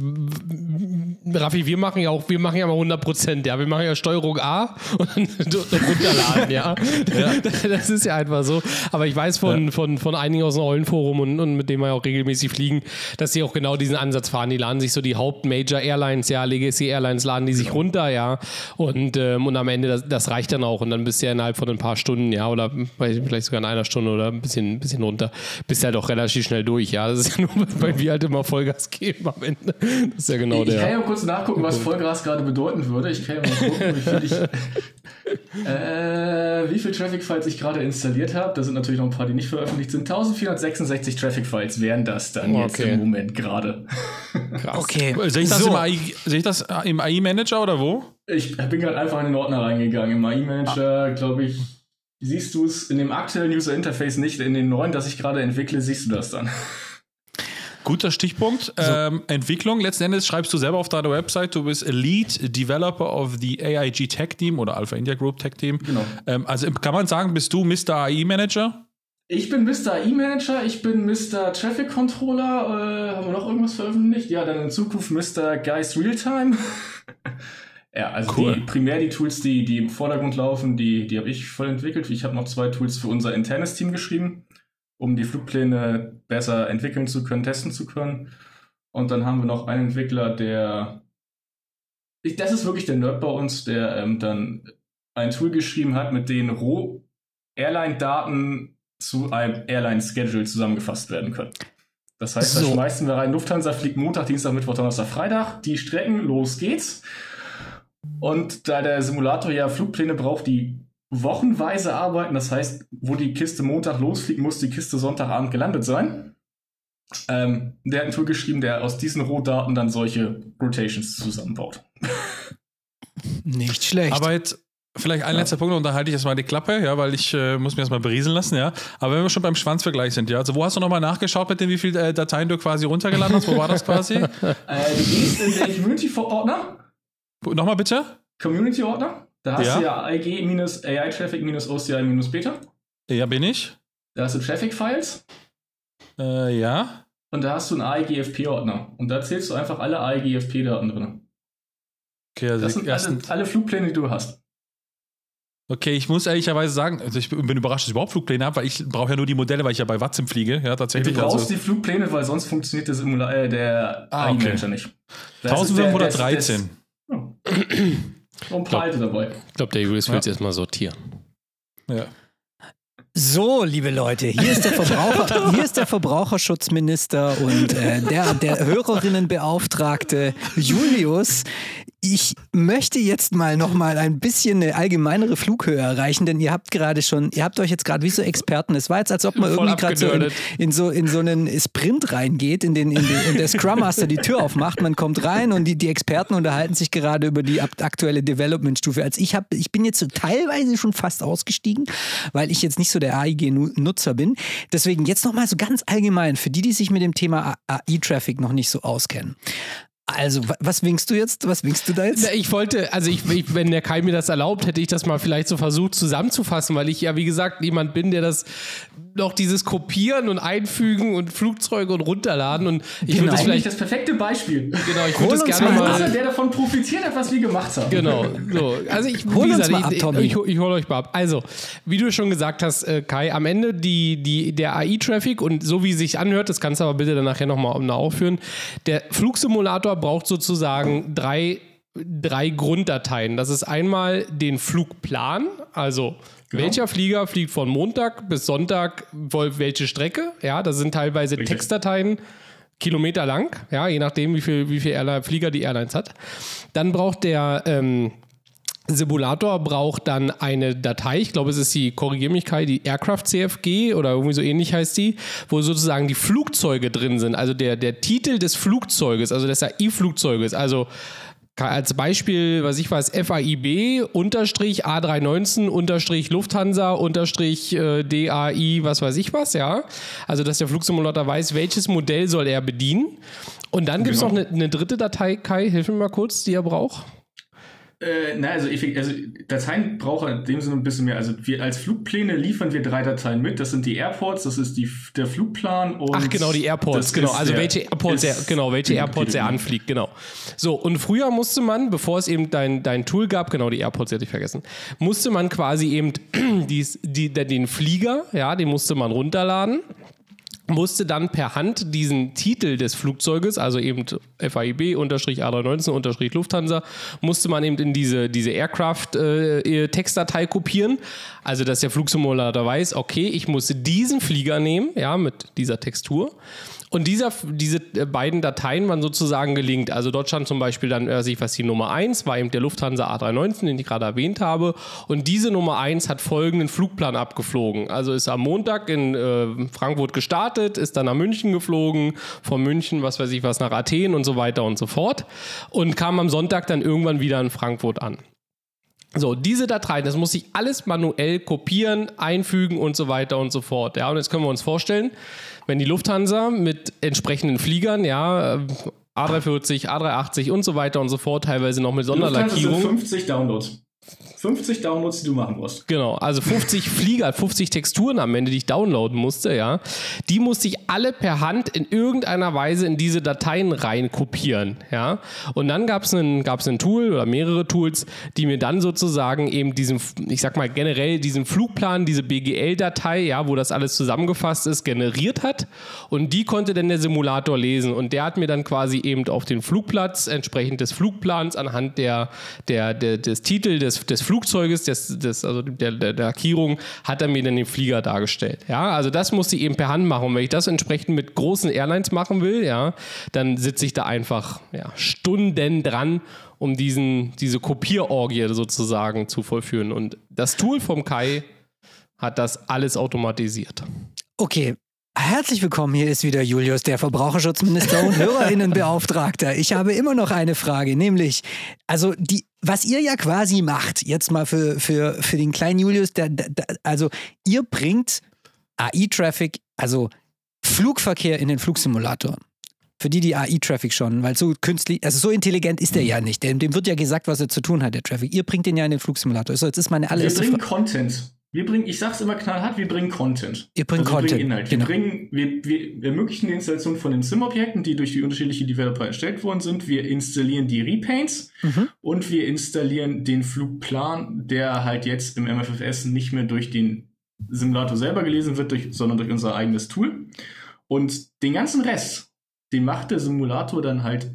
Raffi, wir machen ja auch, wir machen ja mal 100 Prozent, ja, wir machen ja Steuerung A und dann runterladen, ja. Das ist ja einfach so. Aber ich weiß von, von, von einigen aus dem Eulenforum und, und mit denen wir ja auch regelmäßig fliegen, dass sie auch genau diesen Ansatz fahren. Die laden sich so die Haupt-Major Airlines, ja, Legacy Airlines laden die sich runter, ja. Und, ähm, und am Ende, das, das reicht dann auch. Und dann bist du ja innerhalb von ein paar Stunden, ja, oder vielleicht sogar in einer Stunde oder ein bisschen, ein bisschen runter, bist du halt auch relativ schnell durch, ja. Das ist ja nur, weil wir halt immer Vollgas geben am Ende. Das ist ja genau ich, ich kann der. ja mal kurz nachgucken, was Vollgas gerade bedeuten würde. Ich kann ja mal gucken, wie viel ich. Äh, wie viel Traffic Files ich gerade installiert habe. Da sind natürlich noch ein paar, die nicht veröffentlicht sind. 1466 Traffic Files wären das dann jetzt Okay. im Moment gerade. Okay. Sehe ich das, So. im, AI, sehe ich das im AI-Manager oder wo? Ich bin gerade einfach in den Ordner reingegangen. Im AI-Manager, glaube ich, siehst du es in dem aktuellen User Interface nicht. In den neuen, das ich gerade entwickle, siehst du das dann. Guter Stichpunkt. Ähm, Entwicklung. Letzten Endes schreibst du selber auf deiner Website, du bist Lead Developer of the AIG Tech Team oder Alpha India Group Tech Team. Genau. Ähm, also kann man sagen, bist du Mr. AI Manager? Ich bin Mr. AI-Manager, ich bin Mr. Traffic Controller. Äh, haben wir noch irgendwas veröffentlicht? Ja, dann in Zukunft Mr. Guys Realtime. ja, also Cool. die, primär die Tools, die, die im Vordergrund laufen, die, die habe ich voll entwickelt. Ich habe noch zwei Tools für unser internes Team geschrieben, um die Flugpläne besser entwickeln zu können, testen zu können. Und dann haben wir noch einen Entwickler, der. Ich, das ist wirklich der Nerd bei uns, der ähm, dann ein Tool geschrieben hat, mit denen roh Airline-Daten zu einem Airline-Schedule zusammengefasst werden können. Das heißt, da So. schmeißen wir rein, Lufthansa fliegt Montag, Dienstag, Mittwoch, Donnerstag, Freitag, die Strecken, los geht's. Und da der Simulator ja Flugpläne braucht, die wochenweise arbeiten, das heißt, wo die Kiste Montag losfliegt, muss die Kiste Sonntagabend gelandet sein. Ähm, der hat ein Tool geschrieben, der aus diesen Rohdaten dann solche Rotations zusammenbaut. Nicht schlecht. Aber jetzt vielleicht ein letzter Punkt und da halte ich erstmal die Klappe, ja, weil ich äh, muss mir erstmal berieseln lassen, ja. Aber wenn wir schon beim Schwanzvergleich sind, ja, also wo hast du nochmal nachgeschaut mit dem, wie viele äh, Dateien du quasi runtergeladen hast? Wo war das quasi? Äh, du gehst in den Community-Ordner, nochmal bitte? Community-Ordner, da hast Ja. du ja IG-AI-Traffic-OCI-Beta. Ja, bin ich. Da hast du Traffic-Files Äh, ja. und da hast du einen AIGFP-Ordner. Und da zählst du einfach alle AIGFP-Daten drin. Okay, also Das sind alle, alle Flugpläne, die du hast. okay, ich muss ehrlicherweise sagen, also ich bin überrascht, dass ich überhaupt Flugpläne habe, weil ich brauche ja nur die Modelle, weil ich ja bei Watson fliege, ja, Du tatsächlich. brauchst also, die Flugpläne, weil sonst funktioniert der, Simula äh, der Ah, okay. Nicht. Das ist der- 1513. Und ein paar alte dabei. Ich glaube, der Julius will Ja. es erstmal sortieren. Ja. So, liebe Leute, hier ist der, Verbraucher, hier ist der Verbraucherschutzminister und äh, der, der Hörerinnenbeauftragte Julius. Ich möchte jetzt mal noch mal ein bisschen eine allgemeinere Flughöhe erreichen, denn ihr habt gerade schon, ihr habt euch jetzt gerade wie so Experten. Es war jetzt, als ob man Voll irgendwie gerade so in, in so in so einen Sprint reingeht, in den, in den und der Scrum Master die Tür aufmacht, man kommt rein und die, die Experten unterhalten sich gerade über die aktuelle Development-Stufe. Also ich habe, ich bin jetzt so teilweise schon fast ausgestiegen, weil ich jetzt nicht so der AIG-Nutzer bin. Deswegen jetzt noch mal so ganz allgemein für die, die sich mit dem Thema AI-Traffic noch nicht so auskennen. Also, was winkst du jetzt? Was winkst du da jetzt? Na, ich wollte, also ich, ich, wenn der Kai mir das erlaubt, hätte ich das mal vielleicht so versucht zusammenzufassen, weil ich ja, wie gesagt, jemand bin, der das noch dieses Kopieren und Einfügen und Flugzeuge und runterladen und ich Genau. würde das vielleicht, das perfekte Beispiel. genau, ich Hol würde das gerne mal mal. Außer der davon profitiert hat, was wir gemacht haben. Genau, so. Also ich, Hol gesagt, mal ab, ich, Tommy. ich, ich, ich hole euch mal ab. Also, wie du schon gesagt hast, äh, Kai, am Ende die, die, der AI-Traffic und so wie es sich anhört, das kannst du aber bitte dann nachher nochmal aufführen, der Flugsimulator braucht sozusagen drei, drei Grunddateien. Das ist einmal den Flugplan, also Genau. welcher Flieger fliegt von Montag bis Sonntag welche Strecke. Ja, das sind teilweise Richtig. Textdateien. Kilometer lang, ja, je nachdem, wie viel, wie viel Airline, Flieger die Airlines hat. Dann braucht der ähm, Simulator braucht dann eine Datei, ich glaube, es ist die, korrigier mich Kai, die Aircraft CFG oder irgendwie so ähnlich heißt die, wo sozusagen die Flugzeuge drin sind, also der, der Titel des Flugzeuges, also des AI-Flugzeuges, also als Beispiel, was ich weiß, FAIB unterstrich A319 unterstrich Lufthansa unterstrich äh, DAI, was weiß ich was, ja. Also, dass der Flugsimulator weiß, welches Modell soll er bedienen. Und dann gibt es Genau. noch eine, eine dritte Datei, Kai, hilf mir mal kurz, die er braucht. Äh, na, also, also Dateien brauchen in dem Sinne ein bisschen mehr. Also wir als Flugpläne liefern wir drei Dateien mit. Das sind die Airports, das ist die, der Flugplan und Ach genau, die Airports, genau. Also der- welche Airports er, genau, welche die- Airports die- er anfliegt, genau. So, und früher musste man, bevor es eben dein, dein Tool gab, genau, die Airports hätte ich vergessen, musste man quasi eben dies, die, den Flieger, ja, den musste man runterladen musste dann per Hand diesen Titel des Flugzeuges, also eben FAIB-A319 Lufthansa, musste man eben in diese, diese Aircraft-Textdatei kopieren. Also, dass der Flugsimulator weiß, okay, ich muss diesen Flieger nehmen, ja, mit dieser Textur. Und dieser, diese äh, beiden Dateien waren sozusagen gelinkt. Also dort stand zum Beispiel dann, äh, sich was die Nummer 1 war eben der Lufthansa A319, den ich gerade erwähnt habe. Und diese Nummer 1 hat folgenden Flugplan abgeflogen. Also ist am Montag in äh, Frankfurt gestartet, ist dann nach München geflogen, von München, was weiß ich was, nach Athen und so weiter und so fort. Und kam am Sonntag dann irgendwann wieder in Frankfurt an. So, diese Dateien, das muss ich alles manuell kopieren, einfügen und so weiter und so fort. Ja, und jetzt können wir uns vorstellen, wenn die Lufthansa mit entsprechenden Fliegern, ja, äh, A340, A380 und so weiter und so fort, teilweise noch mit Lufthansa sind Sonderlackierung. 50 Downloads. 50 Downloads, die du machen musst. Genau, also 50 Flieger, 50 Texturen am Ende, die ich downloaden musste, ja. Die musste ich alle per Hand in irgendeiner Weise in diese Dateien rein kopieren, ja. Und dann gab es ein, ein Tool oder mehrere Tools, die mir dann sozusagen eben diesen, ich sag mal generell diesen Flugplan, diese BGL-Datei, ja, wo das alles zusammengefasst ist, generiert hat. Und die konnte dann der Simulator lesen. Und der hat mir dann quasi eben auf den Flugplatz entsprechend des Flugplans anhand der, der, der, des Titels des, des Flugzeuges, des, des, also der, der, Lackierung, hat er mir dann den Flieger dargestellt. Ja, also das musste ich eben per Hand machen. Und wenn ich das entsprechend mit großen Airlines machen will, ja, dann sitze ich da einfach ja, Stunden dran, um diesen, diese Kopierorgie sozusagen zu vollführen. Und das Tool vom Kai hat das alles automatisiert. Okay. Herzlich willkommen, hier ist wieder Julius, der Verbraucherschutzminister und Hörerinnenbeauftragter. Ich habe immer noch eine Frage, nämlich, also die, was ihr ja quasi macht, jetzt mal für, für, für den kleinen Julius, der, der, der, also ihr bringt AI-Traffic, also Flugverkehr in den Flugsimulator. Für die, die AI-Traffic schon, weil so künstlich, also so intelligent ist der ja nicht. Dem, dem wird ja gesagt, was er zu tun hat, der Traffic. Ihr bringt den ja in den Flugsimulator. So, jetzt ist meine Wir allererste bringen Frage. Content. Wir bringen, ich sag's immer knallhart, wir bringen Content. Ihr bringt also wir Content, bringen Inhalt. genau. Wir, bringen, wir, wir, wir ermöglichen die Installation von den Sim-Objekten, die durch die unterschiedlichen Developer erstellt worden sind. Wir installieren die Repaints Mhm. und wir installieren den Flugplan, der halt jetzt im MFFS nicht mehr durch den Simulator selber gelesen wird, durch, sondern durch unser eigenes Tool. Und den ganzen Rest, den macht der Simulator dann halt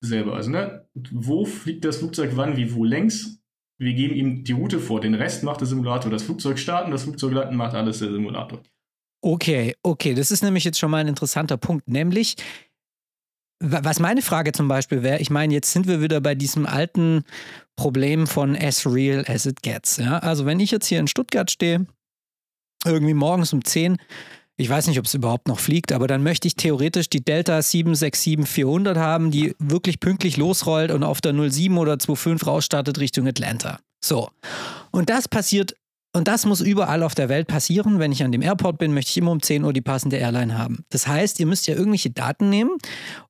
selber. Also, ne, wo fliegt das Flugzeug wann, wie, wo längs? Wir geben ihm die Route vor. Den Rest macht der Simulator. Das Flugzeug starten, das Flugzeug landen, macht alles der Simulator. Okay, okay, das ist nämlich jetzt schon mal ein interessanter Punkt, nämlich wa- was meine Frage zum Beispiel wäre, ich meine, jetzt sind wir wieder bei diesem alten Problem von as real as it gets. Ja? Also wenn ich jetzt hier in Stuttgart stehe, irgendwie morgens um 10, ich weiß nicht, ob es überhaupt noch fliegt, aber dann möchte ich theoretisch die Delta 767-400 haben, die wirklich pünktlich losrollt und auf der 07 oder 25 rausstartet Richtung Atlanta. So. Und das passiert Und das muss überall auf der Welt passieren. Wenn ich an dem Airport bin, möchte ich immer um 10 Uhr die passende Airline haben. Das heißt, ihr müsst ja irgendwelche Daten nehmen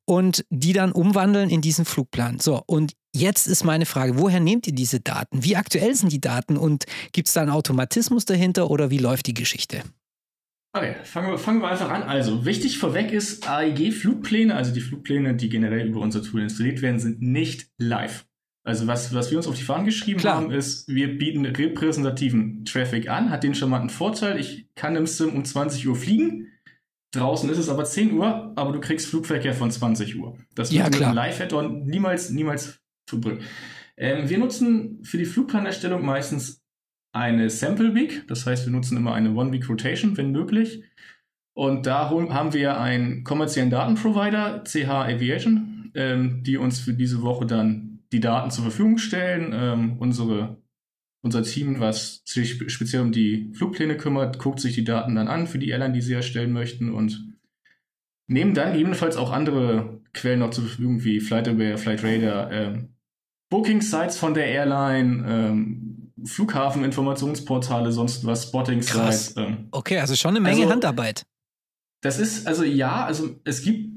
und die dann umwandeln in diesen Flugplan. So, und jetzt ist meine Frage, woher nehmt ihr diese Daten? Wie aktuell sind die Daten und gibt es da einen Automatismus dahinter oder wie läuft die Geschichte? Okay, fangen wir, fangen wir einfach an. Also, wichtig vorweg ist, AEG-Flugpläne, also die Flugpläne, die generell über unser Tool installiert werden, sind nicht live. Also was, was wir uns auf die Fahnen geschrieben Klar. haben, ist, wir bieten repräsentativen Traffic an, hat den charmanten Vorteil, ich kann im Sim um 20 Uhr fliegen, draußen ist es aber 10 Uhr, aber du kriegst Flugverkehr von 20 Uhr. Das wird ja, mit einem Live-Add-on niemals, niemals verbringen. Ähm, wir nutzen für die Flugplanerstellung meistens eine Sample Week, das heißt, wir nutzen immer eine One-Week Rotation, wenn möglich. Und da haben wir einen kommerziellen Datenprovider, CH Aviation, ähm, die uns für diese Woche dann die Daten zur Verfügung stellen. Ähm, unsere, unser Team, was sich speziell um die Flugpläne kümmert, guckt sich die Daten dann an für die Airline, die sie erstellen möchten und nehmen dann gegebenenfalls auch andere Quellen noch zur Verfügung, wie FlightAware, FlightRadar, ähm, Booking-Sites von der Airline, ähm, Flughafeninformationsportale, sonst was, Spotting-Sites. Ähm. Okay, also schon eine Menge also, Handarbeit. Das ist, also ja, also es gibt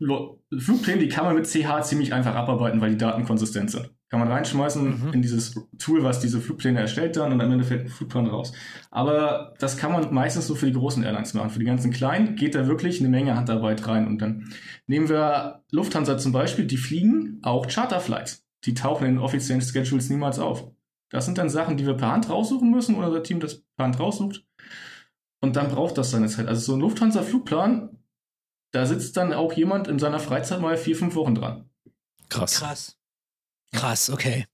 Flugpläne, die kann man mit CH ziemlich einfach abarbeiten, weil die Daten konsistent sind. Kann man reinschmeißen mhm. in dieses Tool, was diese Flugpläne erstellt dann und am Ende fällt ein Flugplan raus. Aber das kann man meistens so für die großen Airlines machen. Für die ganzen kleinen geht da wirklich eine Menge Handarbeit rein. Und dann nehmen wir Lufthansa zum Beispiel, die fliegen auch Charterflights. Die tauchen in den offiziellen Schedules niemals auf. Das sind dann Sachen, die wir per Hand raussuchen müssen oder unser Team das per Hand raussucht. Und dann braucht das seine Zeit. Also so ein Lufthansa-Flugplan da sitzt dann auch jemand in seiner Freizeit mal vier, fünf Wochen dran. Krass. Krass. Krass, okay.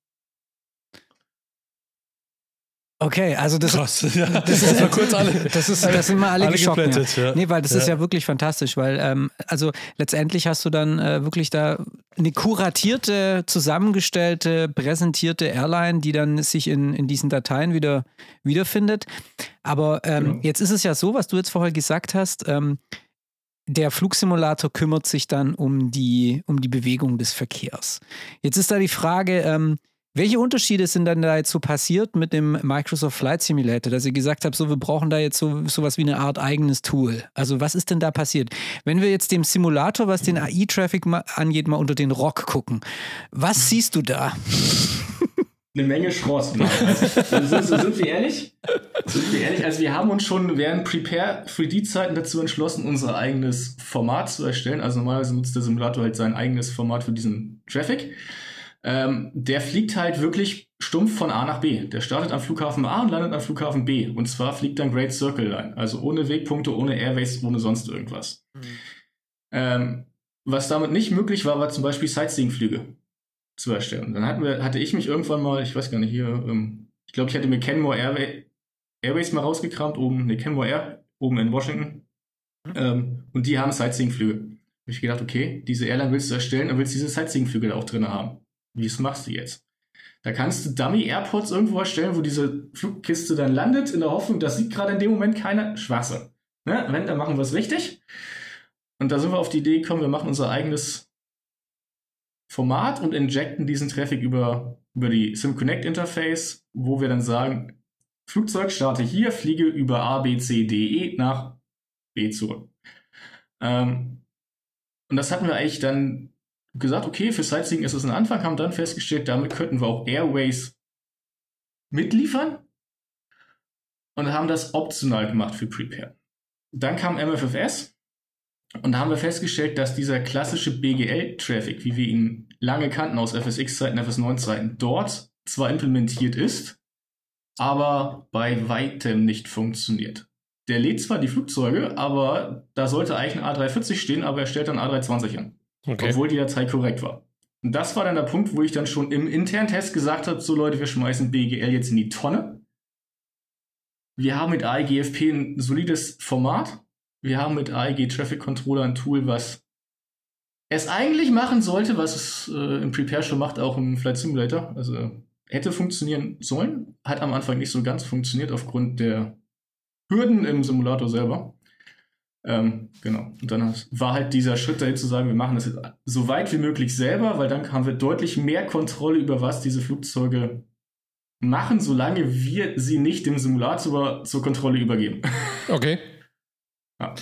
Okay, also das, Krass, ja. das, ist, das, kurz alle, das, ist, das sind mal alle, alle geschockt. Ja. ja. Nee, weil das ja. ist ja wirklich fantastisch, weil ähm, also letztendlich hast du dann äh, wirklich da eine kuratierte, zusammengestellte, präsentierte Airline, die dann sich in, in diesen Dateien wieder wiederfindet. Aber ähm, genau. jetzt ist es ja so, was du jetzt vorher gesagt hast, ähm, der Flugsimulator kümmert sich dann um die, um die Bewegung des Verkehrs. Jetzt ist da die Frage, ähm, welche Unterschiede sind dann da jetzt so passiert mit dem Microsoft Flight Simulator, dass ihr gesagt habt, so wir brauchen da jetzt so sowas wie eine Art eigenes Tool? Also was ist denn da passiert? Wenn wir jetzt dem Simulator, was den AI-Traffic angeht, mal unter den Rock gucken, was siehst du da? eine Menge Schrott. Also, sind, sind, wir ehrlich? Sind wir ehrlich? Also wir haben uns schon während Prepare 3D-Zeiten dazu entschlossen, unser eigenes Format zu erstellen. Also normalerweise nutzt der Simulator halt sein eigenes Format für diesen Traffic. Ähm, der fliegt halt wirklich stumpf von A nach B. Der startet am Flughafen A und landet am Flughafen B. Und zwar fliegt dann Great Circle Line. Also ohne Wegpunkte, ohne Airways, ohne sonst irgendwas. Mhm. Ähm, was damit nicht möglich war, war zum Beispiel Sightseeing-Flüge zu erstellen. Dann hatten wir, hatte ich mich irgendwann mal, ich weiß gar nicht, hier, ähm, ich glaube, ich hatte mir Kenmore Airway, Airways mal rausgekramt, oben, ne, Kenmore Air, oben in Washington. Mhm. Ähm, und die haben Sightseeing-Flüge. Hab ich gedacht, okay, diese Airline willst du erstellen und willst diese Sightseeing-Flüge da auch drin haben. Wie machst du jetzt? Da kannst du Dummy-Airports irgendwo erstellen, wo diese Flugkiste dann landet, in der Hoffnung, das sieht gerade in dem Moment keiner. Schwachsinn. Ne? Wenn, dann machen wir es richtig. Und da sind wir auf die Idee gekommen, wir machen unser eigenes Format und injecten diesen Traffic über, über die SimConnect Interface, wo wir dann sagen, Flugzeug starte hier, fliege über A, B, C, D, E nach B zurück. Ähm, und das hatten wir eigentlich dann gesagt, okay, für Sightseeing ist es ein Anfang, haben dann festgestellt, damit könnten wir auch Airways mitliefern und haben das optional gemacht für Prepare. Dann kam MFFS und haben wir festgestellt, dass dieser klassische BGL-Traffic, wie wir ihn lange kannten aus FSX-Zeiten, FS9-Zeiten, dort zwar implementiert ist, aber bei weitem nicht funktioniert. Der lädt zwar die Flugzeuge, aber da sollte eigentlich ein A340 stehen, aber er stellt dann A320 an. Okay. Obwohl die Datei korrekt war. Und das war dann der Punkt, wo ich dann schon im internen Test gesagt habe, so Leute, wir schmeißen BGL jetzt in die Tonne. Wir haben mit AIGFP ein solides Format, wir haben mit AEG Traffic Controller ein Tool, was es eigentlich machen sollte, was es äh, im Prepare schon macht, auch im Flight Simulator. Also hätte funktionieren sollen, hat am Anfang nicht so ganz funktioniert aufgrund der Hürden im Simulator selber. Ähm, genau. Und dann war halt dieser Schritt dahin zu sagen, wir machen das jetzt so weit wie möglich selber, weil dann haben wir deutlich mehr Kontrolle über was diese Flugzeuge machen, solange wir sie nicht dem Simulator zur Kontrolle übergeben. Okay. Ja.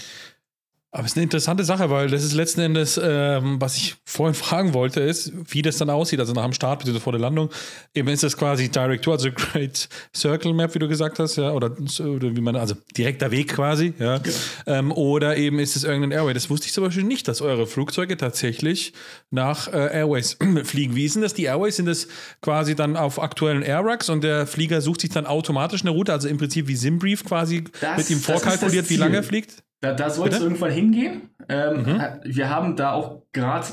Aber es ist eine interessante Sache, weil das ist letzten Endes, ähm, was ich vorhin fragen wollte, ist, wie das dann aussieht. Also nach dem Start bzw. vor der Landung. Eben ist das quasi Direct Tour, also Great Circle Map, wie du gesagt hast, ja, oder, oder wie man, also direkter Weg quasi, ja. Genau. Ähm, oder eben ist es irgendein Airway. Das wusste ich zum Beispiel nicht, dass eure Flugzeuge tatsächlich nach äh, Airways fliegen. Wie ist denn das? Die Airways sind das quasi dann auf aktuellen Airrucks und der Flieger sucht sich dann automatisch eine Route, also im Prinzip wie Simbrief quasi das, mit ihm vorkalkuliert, wie lange er fliegt? Da, da soll es irgendwann hingehen. Ähm, mhm. Wir haben da auch gerade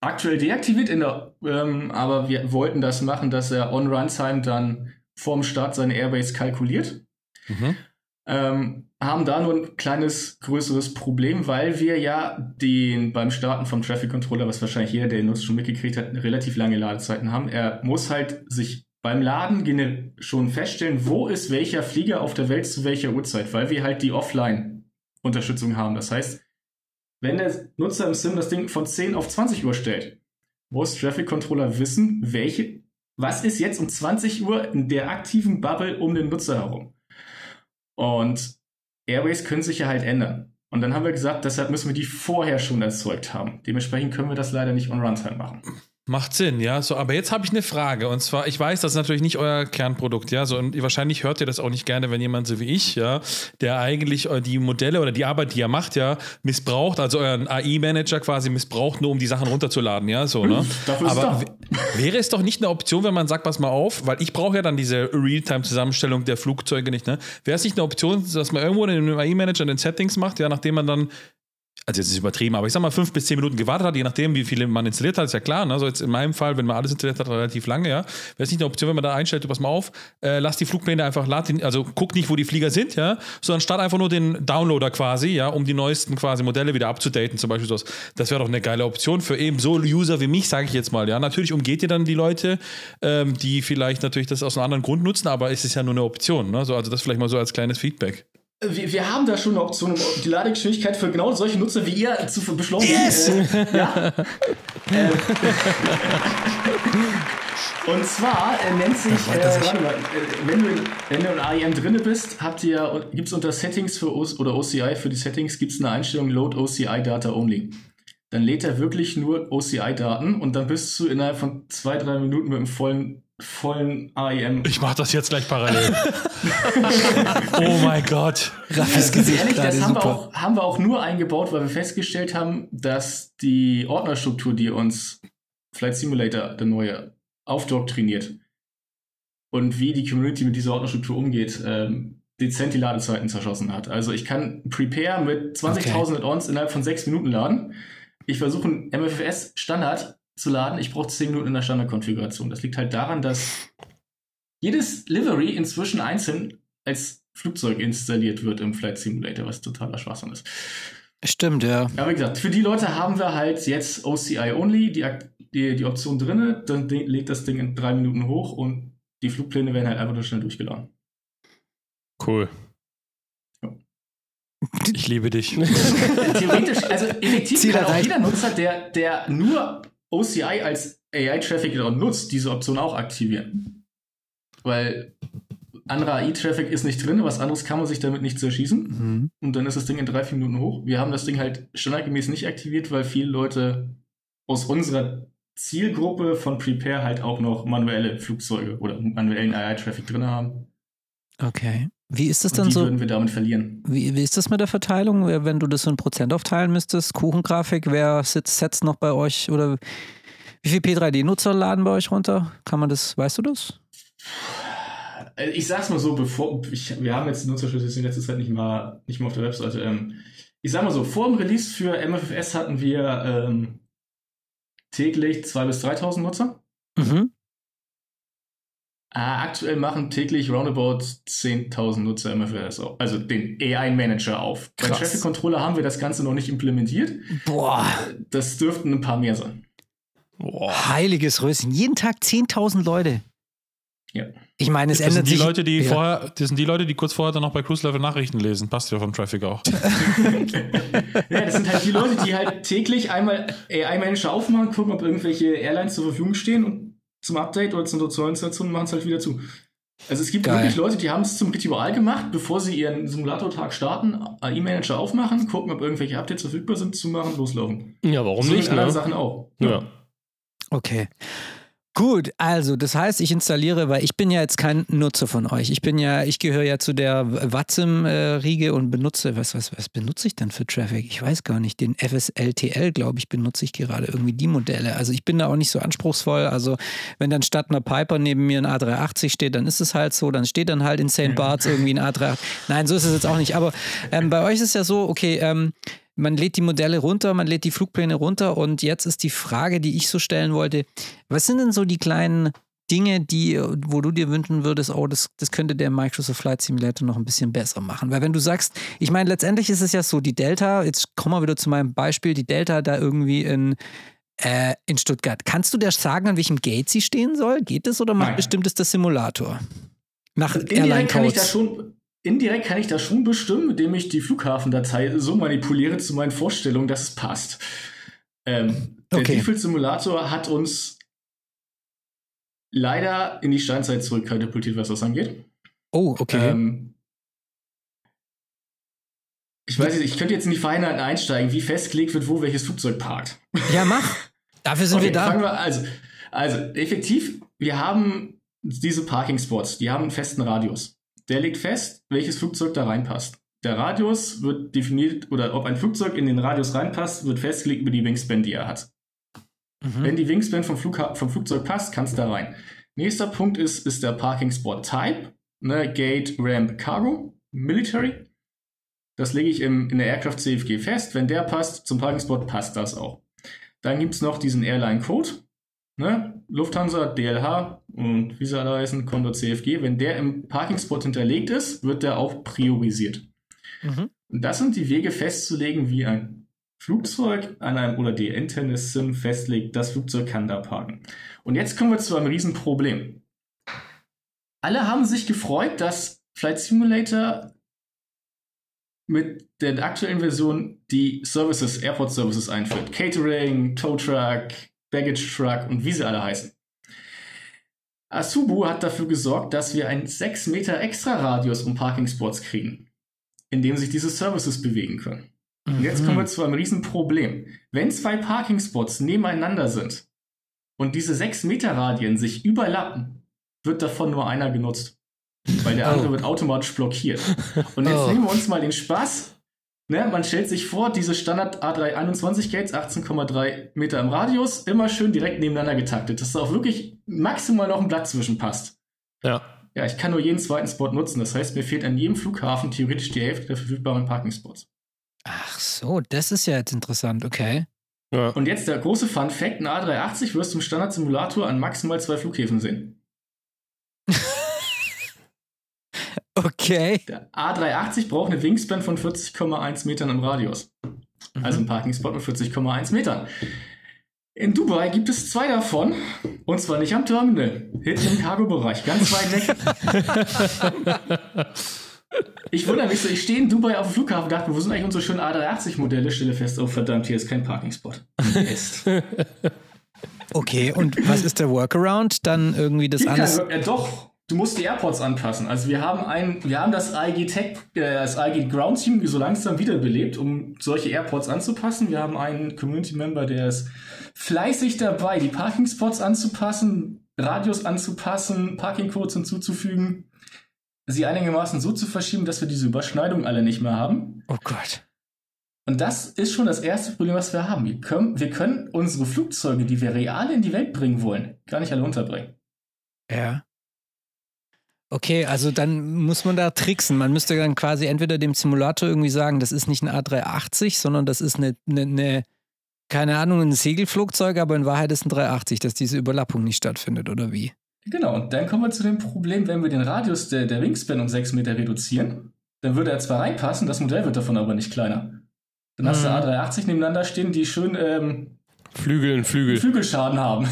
aktuell deaktiviert, in der, ähm, aber wir wollten das machen, dass er on Runtime dann vorm Start seine Airbase kalkuliert. Mhm. Ähm, haben da nur ein kleines, größeres Problem, weil wir ja den beim Starten vom Traffic Controller, was wahrscheinlich jeder, der ihn nutzt, schon mitgekriegt hat, relativ lange Ladezeiten haben. Er muss halt sich beim Laden schon feststellen, wo ist welcher Flieger auf der Welt zu welcher Uhrzeit, weil wir halt die Offline Unterstützung haben. Das heißt, wenn der Nutzer im Sim das Ding von 10 auf 20 Uhr stellt, muss Traffic Controller wissen, welche, was ist jetzt um 20 Uhr in der aktiven Bubble um den Nutzer herum. Und Airways können sich ja halt ändern. Und dann haben wir gesagt, deshalb müssen wir die vorher schon erzeugt haben. Dementsprechend können wir das leider nicht on Runtime machen. Macht Sinn, ja. So, aber jetzt habe ich eine Frage. Und zwar, ich weiß, das ist natürlich nicht euer Kernprodukt, ja. So, und wahrscheinlich hört ihr das auch nicht gerne, wenn jemand so wie ich, ja, der eigentlich die Modelle oder die Arbeit, die er macht, ja, missbraucht, also euren AI-Manager quasi missbraucht, nur um die Sachen runterzuladen, ja, so, ne? Aber wäre es doch nicht eine Option, wenn man sagt, pass mal auf, weil ich brauche ja dann diese Realtime-Zusammenstellung der Flugzeuge nicht, ne? Wäre es nicht eine Option, dass man irgendwo in einem AI-Manager den Settings macht, ja, nachdem man dann also jetzt ist übertrieben, aber ich sag mal fünf bis zehn Minuten gewartet hat, je nachdem, wie viele man installiert hat, ist ja klar. Ne? Also jetzt in meinem Fall, wenn man alles installiert hat, relativ lange, ja. Wäre es nicht eine Option, wenn man da einstellt, pass mal auf, äh, lass die Flugpläne einfach, lad den, also guck nicht, wo die Flieger sind, ja, sondern start einfach nur den Downloader quasi, ja, um die neuesten quasi Modelle wieder abzudaten, zum Beispiel sowas. Das wäre doch eine geile Option für eben so User wie mich, sage ich jetzt mal, ja. Natürlich umgeht ihr dann die Leute, ähm, die vielleicht natürlich das aus einem anderen Grund nutzen, aber es ist ja nur eine Option, ne? So, also das vielleicht mal so als kleines Feedback. Wir, wir, haben da schon eine Option, um die Ladegeschwindigkeit für genau solche Nutzer wie ihr zu beschleunigen. Yes! Äh, ja. äh, und zwar äh, nennt sich, äh, warte mal, äh, wenn, du in, wenn du in AIM drinne bist, habt ihr, gibt es unter Settings für o oder OCI für die Settings, gibt es eine Einstellung Load OCI Data Only. Dann lädt er wirklich nur OCI-Daten und dann bist du innerhalb von zwei, drei Minuten mit einem vollen vollen AEM. Ich mach das jetzt gleich parallel. oh mein Gott. Raffis Gesicht ehrlich, das haben wir, auch, haben wir auch nur eingebaut, weil wir festgestellt haben, dass die Ordnerstruktur, die uns Flight Simulator, der neue, aufdoktriniert und wie die Community mit dieser Ordnerstruktur umgeht, ähm, dezent die Ladezeiten zerschossen hat. Also ich kann Prepare mit 20.000 okay. Add-ons innerhalb von sechs Minuten laden. Ich versuche ein MFS Standard zu laden. Ich brauche 10 Minuten in der Standardkonfiguration. Das liegt halt daran, dass jedes Livery inzwischen einzeln als Flugzeug installiert wird im Flight Simulator, was totaler Schwachsinn ist. Stimmt, ja. Ja, wie gesagt, für die Leute haben wir halt jetzt OCI Only, die, die, die Option drin, dann legt das Ding in drei Minuten hoch und die Flugpläne werden halt einfach nur schnell durchgeladen. Cool. Ich liebe dich. Theoretisch, also effektiv Ziel kann auch jeder Nutzer, der, der nur OCI als AI-Traffic nutzt, diese Option auch aktivieren. Weil anderer AI-Traffic ist nicht drin, was anderes kann man sich damit nicht zerschießen. Mhm. Und dann ist das Ding in drei, vier Minuten hoch. Wir haben das Ding halt standardgemäß nicht aktiviert, weil viele Leute aus unserer Zielgruppe von Prepare halt auch noch manuelle Flugzeuge oder manuellen AI-Traffic drin haben. Okay. Wie ist das dann die so? würden wir damit verlieren. Wie, wie ist das mit der Verteilung? Wenn du das in Prozent aufteilen müsstest, Kuchengrafik, wer sitzt, setzt noch bei euch oder wie viele P3D-Nutzer laden bei euch runter? Kann man das, weißt du das? Ich sag's mal so, bevor, ich, wir haben jetzt Nutzerschlüssel in letzter Zeit nicht mal, nicht mal auf der Webseite. Ähm, ich sag mal so, vor dem Release für MFFS hatten wir ähm, täglich 2.000 bis 3.000 Nutzer. Mhm. Ah, aktuell machen täglich roundabout 10.000 Nutzer MFS auf, also den AI-Manager auf. Krass. Bei Traffic Controller haben wir das Ganze noch nicht implementiert. Boah. Das dürften ein paar mehr sein. Boah. Heiliges Röschen. Jeden Tag 10.000 Leute. Ja. Ich meine, es das ändert sind die sich. Leute, die ja. vorher, das sind die Leute, die kurz vorher dann noch bei Cruise Level Nachrichten lesen. Passt ja vom Traffic auch. ja, das sind halt die Leute, die halt täglich einmal AI-Manager aufmachen, gucken, ob irgendwelche Airlines zur Verfügung stehen und zum Update oder zur Installation und machen es halt wieder zu. Also es gibt Geil. wirklich Leute, die haben es zum Ritual gemacht, bevor sie ihren Simulatortag starten, E-Manager aufmachen, gucken, ob irgendwelche Updates verfügbar sind, zu machen, loslaufen. Ja, warum so nicht? Ne? Sachen auch. Ja. Okay. Gut, also das heißt, ich installiere, weil ich bin ja jetzt kein Nutzer von euch. Ich bin ja, ich gehöre ja zu der Watsim-Riege und benutze, was, was, was benutze ich denn für Traffic? Ich weiß gar nicht. Den FSLTL, glaube ich, benutze ich gerade irgendwie die Modelle. Also ich bin da auch nicht so anspruchsvoll. Also wenn dann statt einer Piper neben mir ein A380 steht, dann ist es halt so. Dann steht dann halt in St. Barts irgendwie ein A380. Nein, so ist es jetzt auch nicht. Aber ähm, bei euch ist es ja so, okay, ähm, man lädt die Modelle runter, man lädt die Flugpläne runter und jetzt ist die Frage, die ich so stellen wollte, was sind denn so die kleinen Dinge, die, wo du dir wünschen würdest, oh, das, das könnte der Microsoft Flight Simulator noch ein bisschen besser machen? Weil wenn du sagst, ich meine, letztendlich ist es ja so, die Delta, jetzt kommen wir wieder zu meinem Beispiel, die Delta da irgendwie in, äh, in Stuttgart. Kannst du dir sagen, an welchem Gate sie stehen soll? Geht es oder macht Nein. bestimmt es der Simulator? Nach Indirekt kann ich Airline-Codes. das schon. Indirekt kann ich das schon bestimmen, indem ich die Flughafendatei so manipuliere zu meinen Vorstellungen, dass es passt. Ähm, der Okay. Default Simulator hat uns leider in die Steinzeit zurückkatapultiert, was das angeht. Oh, okay. Ähm, ich weiß nicht, ich könnte jetzt in die Feinheiten einsteigen, wie festgelegt wird, wo welches Flugzeug parkt. ja, mach. Dafür sind wir da. Fangen wir, also, also, effektiv, wir haben diese Parking-Spots, die haben einen festen Radius. Der legt fest, welches Flugzeug da reinpasst. Der Radius wird definiert, oder ob ein Flugzeug in den Radius reinpasst, wird festgelegt über die Wingspan, die er hat. Mhm. Wenn die Wingspan vom, Flugha vom Flugzeug passt, kann es da rein. Nächster Punkt ist, ist der Parking Spot Type, ne, Gate, Ramp, Cargo, Military. Das lege ich im, in der Aircraft CFG fest. Wenn der passt zum Parking Spot, passt das auch. Dann gibt es noch diesen Airline Code, ne, Lufthansa, DLH und wie sie alle heißen, Condor CFG. Wenn der im Parking Spot hinterlegt ist, wird der auch priorisiert. Mhm. Und das sind die Wege festzulegen, wie ein Flugzeug an einem oder die interne SIM festlegt, das Flugzeug kann da parken. Und jetzt kommen wir zu einem Riesenproblem. Alle haben sich gefreut, dass Flight Simulator mit der aktuellen Version die Services, Airport Services einführt. Catering, Tow Truck, Baggage Truck und wie sie alle heißen. Asubu hat dafür gesorgt, dass wir einen 6 Meter extra Radius um Parking-Spots kriegen, in dem sich diese Services bewegen können. Und jetzt kommen wir zu einem Riesenproblem. Wenn zwei Parking-Spots nebeneinander sind und diese 6 Meter Radien sich überlappen, wird davon nur einer genutzt. Weil der andere Oh. wird automatisch blockiert. Und jetzt Oh. nehmen wir uns mal den Spaß. Ne, man stellt sich vor, diese Standard A321 Gates, 18,3 Meter im Radius, immer schön direkt nebeneinander getaktet, dass da auch wirklich maximal noch ein Blatt zwischen passt. Ja. Ja, ich kann nur jeden zweiten Spot nutzen. Das heißt, mir fehlt an jedem Flughafen theoretisch die Hälfte der verfügbaren Parking-Spots. Ach so, das ist ja jetzt interessant, okay. ja. Und jetzt der große Fun Fact: Ein A380 wirst du im Standard-Simulator an maximal zwei Flughäfen sehen. Okay. Der A380 braucht eine Wingspan von 40,1 Metern im Radius. Also ein Parking-Spot mit 40,1 Metern. In Dubai gibt es zwei davon. Und zwar nicht am Terminal. Hinten im Cargo-Bereich. Ganz weit weg. Ich wundere mich so, ich stehe in Dubai auf dem Flughafen und dachte, mir, wo sind eigentlich unsere schönen A380-Modelle? Stelle fest, oh verdammt, hier ist kein Parking-Spot. Mist. Okay, und was ist der Workaround? Dann irgendwie das alles. kann, äh, doch, du musst die Airports anpassen. Also wir haben ein, wir haben das AEG Tech, äh, das AEG Ground Team so langsam wiederbelebt, um solche Airports anzupassen. Wir haben einen Community Member, der ist fleißig dabei, die Parking Spots anzupassen, Radius anzupassen, Parking Codes hinzuzufügen, sie einigermaßen so zu verschieben, dass wir diese Überschneidungen alle nicht mehr haben. Oh Gott. Und das ist schon das erste Problem, was wir haben. Wir können, wir können unsere Flugzeuge, die wir real in die Welt bringen wollen, gar nicht alle unterbringen. Ja. Okay, also dann muss man da tricksen. Man müsste dann quasi entweder dem Simulator irgendwie sagen, das ist nicht ein A380, sondern das ist eine, eine, eine keine Ahnung, ein Segelflugzeug, aber in Wahrheit ist ein 380, dass diese Überlappung nicht stattfindet, oder wie? Genau, und dann kommen wir zu dem Problem, wenn wir den Radius der, der Wingspan um 6 Meter reduzieren, dann würde er zwar reinpassen, das Modell wird davon aber nicht kleiner. Dann hast du Mhm. A380 nebeneinander stehen, die schön ähm, Flügel in Flügel. Flügelschaden haben.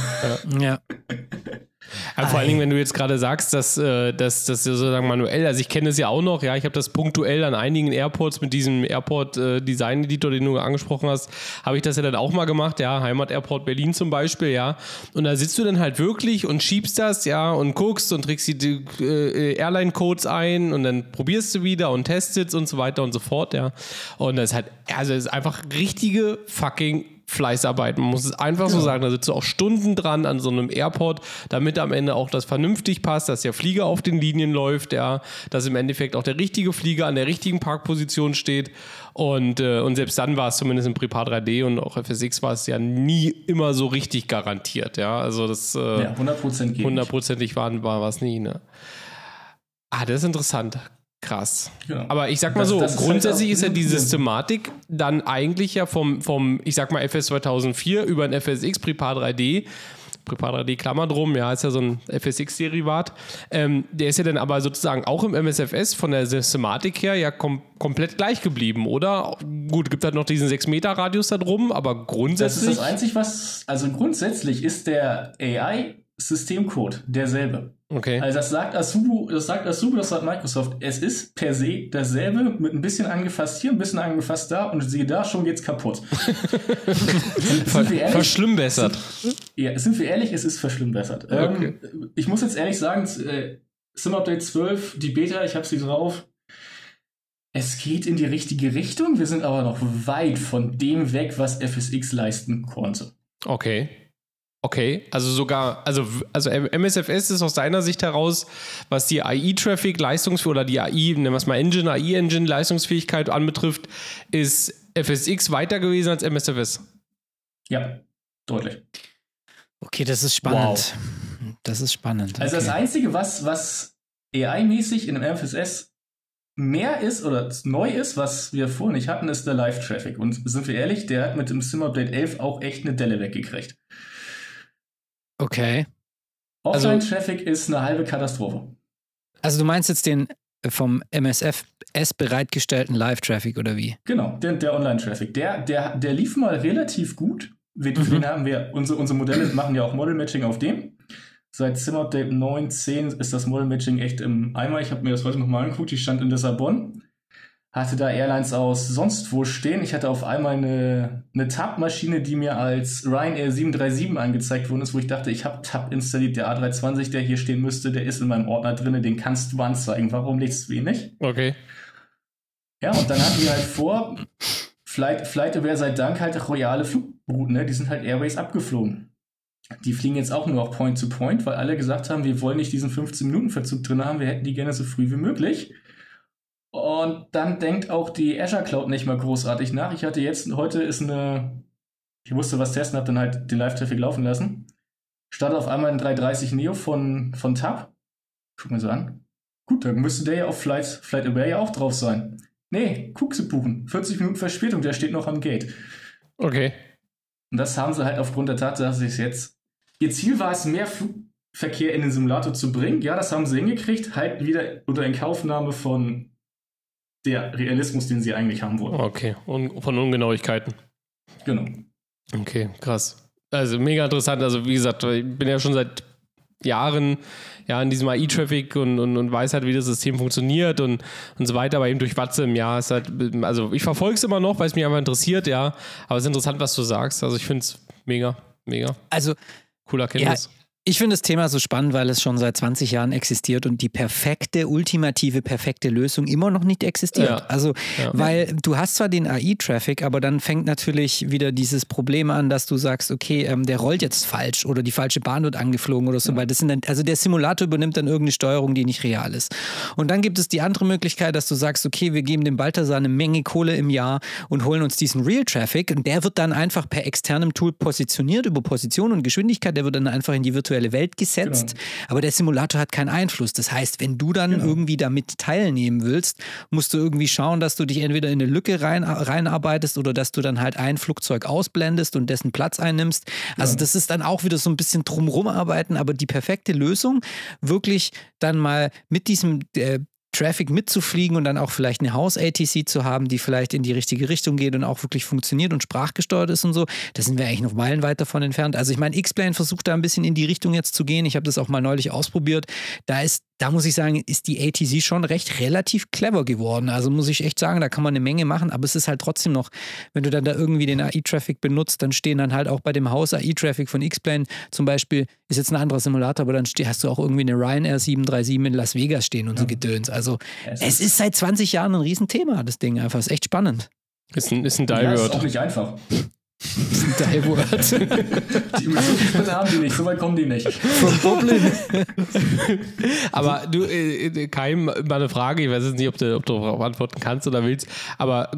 Ja. Aber vor allen Dingen, wenn du jetzt gerade sagst, dass, äh, dass das sozusagen manuell, also ich kenne es ja auch noch, ja, ich habe das punktuell an einigen Airports mit diesem Airport-Design-Editor, den du angesprochen hast, habe ich das ja dann auch mal gemacht, ja, Heimat-Airport Berlin zum Beispiel, ja. Und da sitzt du dann halt wirklich und schiebst das, ja, und guckst und trägst die äh, Airline-Codes ein und dann probierst du wieder und testest und so weiter und so fort, ja. Und das ist halt, also es ist einfach richtige fucking Fleißarbeit. Man muss es einfach so sagen. Da sitzt du auch Stunden dran an so einem Airport, damit am Ende auch das vernünftig passt, dass der Flieger auf den Linien läuft, ja, dass im Endeffekt auch der richtige Flieger an der richtigen Parkposition steht. Und, äh, und selbst dann war es zumindest im Prepar 3D und auch FSX war es ja nie immer so richtig garantiert, ja. Also das äh, Ja, 100% geht. hundertprozentig war, war es nie, ne? Ah, das ist interessant. Krass. Genau. Aber ich sag mal Das- so, das ist halt grundsätzlich ist ja die Systematik dann eigentlich ja vom, vom ich sag mal, FS 2004 über ein FSX Prepar 3D, Prepar 3D Klammer drum, ja, ist ja so ein FSX-Derivat. Ähm, der ist ja dann aber sozusagen auch im MSFS von der Systematik her ja kom komplett gleich geblieben, oder? Gut, gibt halt noch diesen 6-Meter-Radius da drum, aber Das grundsätzlich. ist das Einzige, was, also grundsätzlich ist der AI-Systemcode derselbe. Okay. Also das sagt Asubu, das sagt Asubu, das sagt Microsoft. Es ist per se dasselbe, mit ein bisschen angefasst hier, ein bisschen angefasst da und siehe da, schon geht's kaputt. Sind wir ehrlich? verschlimmbessert. Ja, sind wir ehrlich, es ist verschlimmbessert. Okay. Ähm, ich muss jetzt ehrlich sagen, äh, Sim Update 12, die Beta, ich habe sie drauf. Es geht in die richtige Richtung, wir sind aber noch weit von dem weg, was FSX leisten konnte. Okay. Okay, also sogar, also, also MSFS ist aus deiner Sicht heraus, was die AI-Traffic Leistungs- oder die AI, nennen wir es mal Engine, AI-Engine Leistungsfähigkeit anbetrifft, ist FSX weiter gewesen als MSFS. Ja, deutlich. Okay, das ist spannend. Das ist spannend. Also das okay. Einzige, was, was AI-mäßig in einem FSS mehr ist oder neu ist, was wir vorher nicht hatten, ist der Live-Traffic. Und sind wir ehrlich, der hat mit dem Sim-Update 11 auch echt eine Delle weggekriegt. Okay. Also- Offline-Traffic ist eine halbe Katastrophe. Also du meinst jetzt den vom MSFS bereitgestellten Live-Traffic oder wie? Genau, der, der Online-Traffic. Der, der, der lief mal relativ gut. Wir, Mhm. Den haben wir, unsere, unsere Modelle machen ja auch Model-Matching auf dem. Seit Sim-Update 9, 10 ist das Model-Matching echt im Eimer. Ich habe mir das heute nochmal angeguckt. Die stand in Lissabon. Hatte da Airlines aus sonst wo stehen. Ich hatte auf einmal eine, eine Tab-Maschine, die mir als Ryanair 737 angezeigt worden ist, wo ich dachte, ich habe Tab installiert. Der A320, der hier stehen müsste, der ist in meinem Ordner drin. Den kannst du anzeigen. Warum legst du ihn nicht? Okay. Ja, und dann hatten wir halt vor, Flight, Flight wäre sei Dank halt royale Flugrouten, ne? Die sind halt Airways abgeflogen. Die fliegen jetzt auch nur noch Point to Point, weil alle gesagt haben, wir wollen nicht diesen 15-Minuten-Verzug drin haben, wir hätten die gerne so früh wie möglich. Und dann denkt auch die Azure Cloud nicht mal großartig nach. Ich hatte jetzt, heute ist eine, ich musste was testen, habe dann halt den Live-Traffic laufen lassen. Startet auf einmal ein 330 Neo von, von Tab. Guck mir so an. Gut, dann müsste der ja auf Flight, Flight Aware ja auch drauf sein. Nee, Kuxe buchen. 40 Minuten Verspätung, der steht noch am Gate. Okay. Und das haben sie halt aufgrund der Tatsache, dass sie es jetzt. Ihr Ziel war es, mehr Flugverkehr in den Simulator zu bringen. Ja, das haben sie hingekriegt. Halt wieder unter Inkaufnahme von der Realismus, den sie eigentlich haben wollten. Okay. Und von Ungenauigkeiten. Genau. Okay, krass. Also mega interessant. Also wie gesagt, ich bin ja schon seit Jahren ja in diesem AI-Traffic und, und, und weiß halt, wie das System funktioniert und, und so weiter, aber eben durch Watze im Jahr ist halt, also ich verfolge es immer noch, weil es mich einfach interessiert, ja. Aber es ist interessant, was du sagst. Also ich finde es mega, mega. Also Cooler Erkenntnis. Ich finde das Thema so spannend, weil es schon seit 20 Jahren existiert und die perfekte, ultimative, perfekte Lösung immer noch nicht existiert. Ja. Also, Ja. weil du hast zwar den AI-Traffic, aber dann fängt natürlich wieder dieses Problem an, dass du sagst, okay, ähm, der rollt jetzt falsch oder die falsche Bahn wird angeflogen oder so, weil das sind dann, also der Simulator übernimmt dann irgendeine Steuerung, die nicht real ist. Und dann gibt es die andere Möglichkeit, dass du sagst, okay, wir geben dem Balthasar eine Menge Kohle im Jahr und holen uns diesen Real-Traffic und der wird dann einfach per externem Tool positioniert über Position und Geschwindigkeit, der wird dann einfach in die virtuelle Welt gesetzt, aber der Simulator hat keinen Einfluss. Das heißt, wenn du dann irgendwie damit teilnehmen willst, musst du irgendwie schauen, dass du dich entweder in eine Lücke rein, reinarbeitest oder dass du dann halt ein Flugzeug ausblendest und dessen Platz einnimmst. Also das ist dann auch wieder so ein bisschen drumrum arbeiten, aber die perfekte Lösung, wirklich dann mal mit diesem äh, Traffic mitzufliegen und dann auch vielleicht eine Haus-ATC zu haben, die vielleicht in die richtige Richtung geht und auch wirklich funktioniert und sprachgesteuert ist und so, da sind wir eigentlich noch meilenweit davon entfernt. Also ich meine, X-Plane versucht da ein bisschen in die Richtung jetzt zu gehen. Ich habe das auch mal neulich ausprobiert. Da ist, da muss ich sagen, ist die ATC schon recht relativ clever geworden. Also muss ich echt sagen, da kann man eine Menge machen, aber es ist halt trotzdem noch, wenn du dann da irgendwie den AI-Traffic benutzt, dann stehen dann halt auch bei dem Haus AI-Traffic von X-Plane zum Beispiel, ist jetzt ein anderer Simulator, aber dann hast du auch irgendwie eine Ryanair 737 in Las Vegas stehen und ja. so Gedöns. Also es, es ist, ist seit 20 Jahren ein Riesenthema, das Ding einfach. Ist echt spannend. Ist ein, ist ein Die ja, Ist auch nicht einfach. Die Word. die haben die nicht, so weit kommen die nicht. Von Dublin. aber du, äh, Kai, mal eine Frage, ich weiß jetzt nicht, ob du, ob du darauf antworten kannst oder willst, aber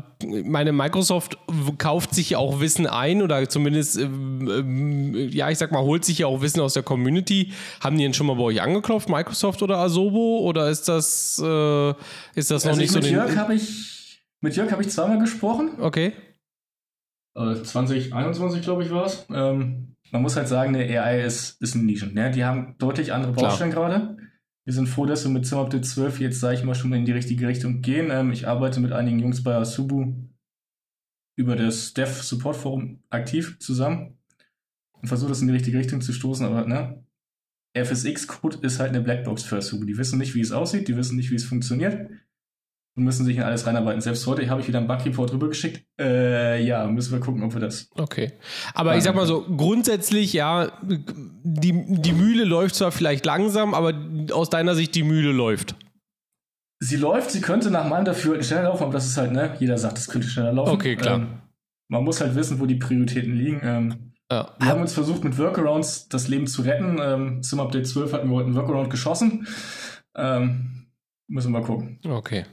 meine Microsoft kauft sich ja auch Wissen ein oder zumindest, ähm, ja, ich sag mal, holt sich ja auch Wissen aus der Community. Haben die denn schon mal bei euch angeklopft, Microsoft oder Asobo? Oder ist das, äh, ist das also noch nicht mit so Jörg den... ich Mit Jörg habe ich zweimal gesprochen. Okay. 2021, äh, glaube ich, war es. Ähm, man muss halt sagen, eine AI ist, ist ein Nischen. Ne? Die haben deutlich andere Baustellen gerade. Wir sind froh, dass wir mit Zimmer Update 12 jetzt, sage ich mal, schon mal in die richtige Richtung gehen. Ähm, ich arbeite mit einigen Jungs bei Asubu über das Dev Support Forum aktiv zusammen und versuche das in die richtige Richtung zu stoßen, aber ne, FSX-Code ist halt eine Blackbox für Asubu. Die wissen nicht, wie es aussieht, die wissen nicht, wie es funktioniert und müssen sich in alles reinarbeiten. Selbst heute habe ich wieder einen Bug-Report rübergeschickt. Äh, ja, müssen wir gucken, ob wir das. Okay. Aber ich sag mal so, grundsätzlich, ja, die, die Mühle läuft zwar vielleicht langsam, aber aus deiner Sicht die Mühle läuft. Sie läuft, sie könnte nach meinem Dafürhalten schneller laufen, aber das ist halt, ne, jeder sagt, es könnte schneller laufen. Okay, klar. Ähm, man muss halt wissen, wo die Prioritäten liegen. Ähm, ja. Wir haben uns versucht, mit Workarounds das Leben zu retten. Ähm, zum Update 12 hatten wir heute einen Workaround geschossen. Ähm, müssen wir mal gucken. Okay.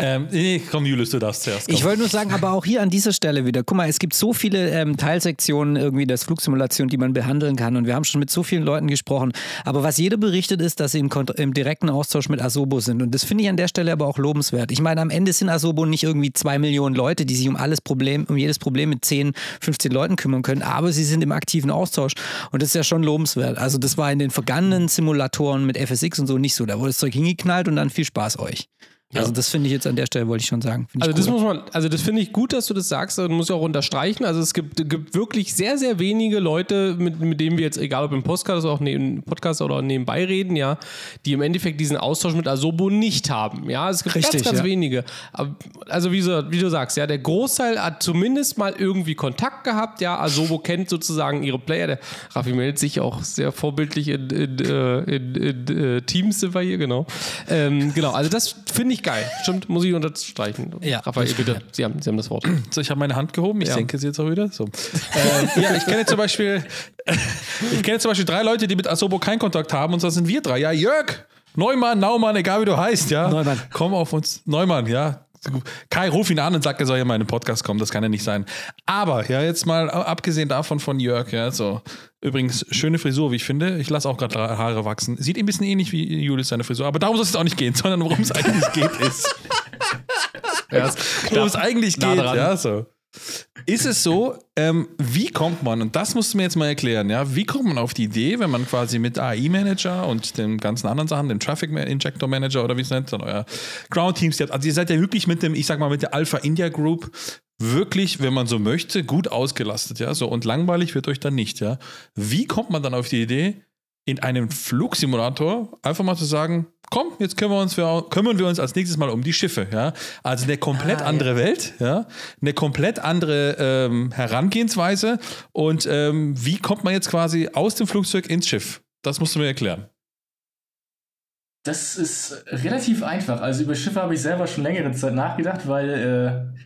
Ähm, nee, komm, Julius, du darfst zuerst. Komm. Ich wollte nur sagen, aber auch hier an dieser Stelle wieder, guck mal, es gibt so viele ähm, Teilsektionen irgendwie der Flugsimulation, die man behandeln kann und wir haben schon mit so vielen Leuten gesprochen. Aber was jeder berichtet ist, dass sie im, im direkten Austausch mit Asobo sind und das finde ich an der Stelle aber auch lobenswert. Ich meine, am Ende sind Asobo nicht irgendwie zwei Millionen Leute, die sich um alles Problem, um jedes Problem mit 10, 15 Leuten kümmern können, aber sie sind im aktiven Austausch und das ist ja schon lobenswert. Also das war in den vergangenen Simulatoren mit FSX und so nicht so. Da wurde das Zeug hingeknallt und dann viel Spaß euch. Also das finde ich jetzt an der Stelle, wollte ich schon sagen. also das muss man, also das finde ich gut, dass du das sagst und muss ich auch unterstreichen. Also es gibt, gibt wirklich sehr, sehr wenige Leute, mit, mit denen wir jetzt, egal ob im Podcast oder auch neben, Podcast oder nebenbei reden, ja, die im Endeffekt diesen Austausch mit Asobo nicht haben. Ja, es gibt Richtig, ganz, ganz ja. wenige. Also wie, so, wie du sagst, ja, der Großteil hat zumindest mal irgendwie Kontakt gehabt. Ja, Asobo kennt sozusagen ihre Player. Der Raffi meldet sich auch sehr vorbildlich in, in, äh, in, in äh, Teams sind wir hier, genau. Ähm, genau, also das finde ich ich geil. Stimmt, muss ich unterstreichen. Ja, Raphael, bitte, Sie haben, Sie haben das Wort. So, ich habe meine Hand gehoben, ich ja. senke sie jetzt auch wieder. So. äh, ja, ich kenne zum Beispiel, ich kenne zum Beispiel drei Leute, die mit Asobo keinen Kontakt haben und so sind wir drei. Ja, Jörg, Neumann, Naumann, egal wie du heißt, ja. Neumann. Komm auf uns. Neumann, ja. Kai, ruf ihn an und sag, er soll ja mal in den Podcast kommen. Das kann ja nicht sein. Aber, ja, jetzt mal abgesehen davon von Jörg, ja, so. Übrigens, schöne Frisur, wie ich finde. Ich lasse auch gerade Haare wachsen. Sieht ein bisschen ähnlich wie Julius seine Frisur. Aber darum soll es auch nicht gehen, sondern worum es eigentlich geht, ist. ja, worum es eigentlich geht, ja, so. Ist es so, ähm, wie kommt man, und das musst du mir jetzt mal erklären, ja, wie kommt man auf die Idee, wenn man quasi mit AI-Manager und den ganzen anderen Sachen, dem Traffic Injector Manager oder wie es nennt, dann euer Ground Teams, also ihr seid ja wirklich mit dem, ich sag mal, mit der Alpha India Group wirklich, wenn man so möchte, gut ausgelastet, ja, so und langweilig wird euch dann nicht, ja. Wie kommt man dann auf die Idee, in einem Flugsimulator einfach mal zu sagen, komm, jetzt kümmern wir uns, für, kümmern wir uns als nächstes mal um die Schiffe. Ja? Also eine komplett ah, andere ja. Welt, ja? eine komplett andere ähm, Herangehensweise. Und ähm, wie kommt man jetzt quasi aus dem Flugzeug ins Schiff? Das musst du mir erklären. Das ist relativ einfach. Also über Schiffe habe ich selber schon längere Zeit nachgedacht, weil äh,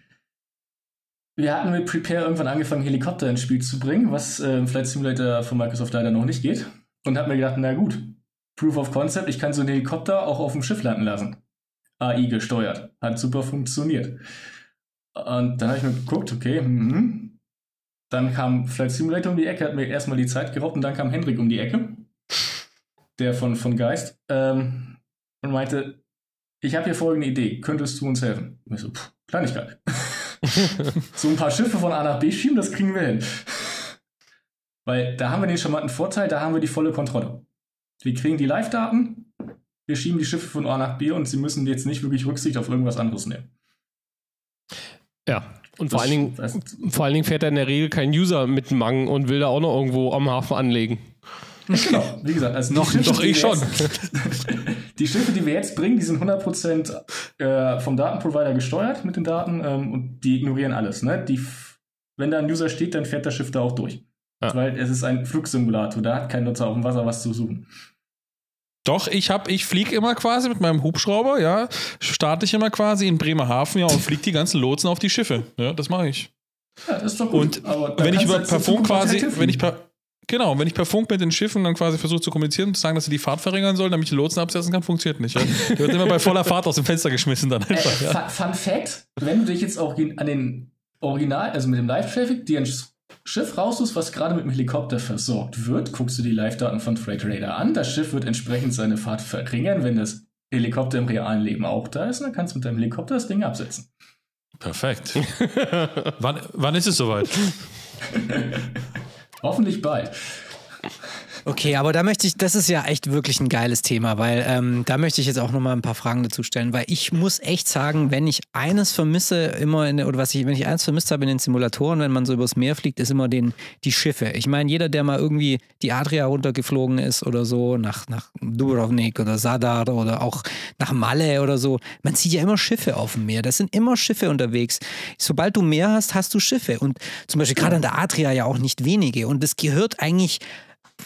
wir hatten mit Prepare irgendwann angefangen, Helikopter ins Spiel zu bringen, was äh, Flight Simulator von Microsoft leider noch nicht geht. Und habe mir gedacht, na gut, Proof of Concept, ich kann so einen Helikopter auch auf dem Schiff landen lassen. AI gesteuert. Hat super funktioniert. Und dann habe ich mir geguckt, okay, mhm. dann kam Flight Simulator um die Ecke, hat mir erstmal die Zeit geraubt und dann kam Hendrik um die Ecke, der von, von Geist, ähm, und meinte, ich habe hier folgende Idee, könntest du uns helfen? Und ich so, pff, Kleinigkeit. so ein paar Schiffe von A nach B schieben, das kriegen wir hin. Weil da haben wir den charmanten Vorteil, da haben wir die volle Kontrolle. Wir kriegen die Live-Daten, wir schieben die Schiffe von A nach B und sie müssen jetzt nicht wirklich Rücksicht auf irgendwas anderes nehmen. Ja. Und vor allen, Dingen, vor allen Dingen fährt da in der Regel kein User mit dem Mang und will da auch noch irgendwo am Hafen anlegen. Genau, wie gesagt, also Noch Schiffe, doch ich schon. Jetzt, die Schiffe, die wir jetzt bringen, die sind 100% äh, vom Datenprovider gesteuert mit den Daten ähm, und die ignorieren alles. Ne? Die, wenn da ein User steht, dann fährt das Schiff da auch durch. Ja. Weil es ist ein Flugsimulator, da hat kein Nutzer auf dem Wasser was zu suchen. Doch, ich hab, ich fliege immer quasi mit meinem Hubschrauber, ja, starte ich immer quasi in Bremerhaven, ja, und fliege die ganzen Lotsen auf die Schiffe. Ja, das mache ich. Ja, das ist doch gut. Und wenn ich über jetzt per in Funk Zukunft auch quasi, wenn ich per Genau, wenn ich per Funk mit den Schiffen dann quasi versuche zu kommunizieren und zu sagen, dass sie die Fahrt verringern sollen, damit ich die Lotsen absetzen kann, funktioniert nicht. Ja? Der wird immer bei voller Fahrt aus dem Fenster geschmissen dann Äh, einfach. Ja. Fun, Fact: Wenn du dich jetzt auch an den Original, also mit dem Live-Traffic, dir ein Schiff raussuchst, was gerade mit dem Helikopter versorgt wird, guckst du die Live-Daten von Freight Radar an. Das Schiff wird entsprechend seine Fahrt verringern, wenn das Helikopter im realen Leben auch da ist. Und dann kannst du mit deinem Helikopter das Ding absetzen. Perfekt. wann, wann ist es soweit? Hoffentlich bald. Okay, aber da möchte ich, das ist ja echt wirklich ein geiles Thema, weil ähm, da möchte ich jetzt auch nochmal ein paar Fragen dazu stellen, weil ich muss echt sagen, wenn ich eines vermisse, immer in, oder was ich, wenn ich eines vermisst habe in den Simulatoren, wenn man so übers Meer fliegt, ist immer den, die Schiffe. Ich meine, jeder, der mal irgendwie die Adria runtergeflogen ist oder so, nach, nach Dubrovnik oder Sadar oder auch nach Malle oder so, man sieht ja immer Schiffe auf dem Meer. Das sind immer Schiffe unterwegs. Sobald du Meer hast, hast du Schiffe. Und zum Beispiel gerade an der Adria ja auch nicht wenige. Und das gehört eigentlich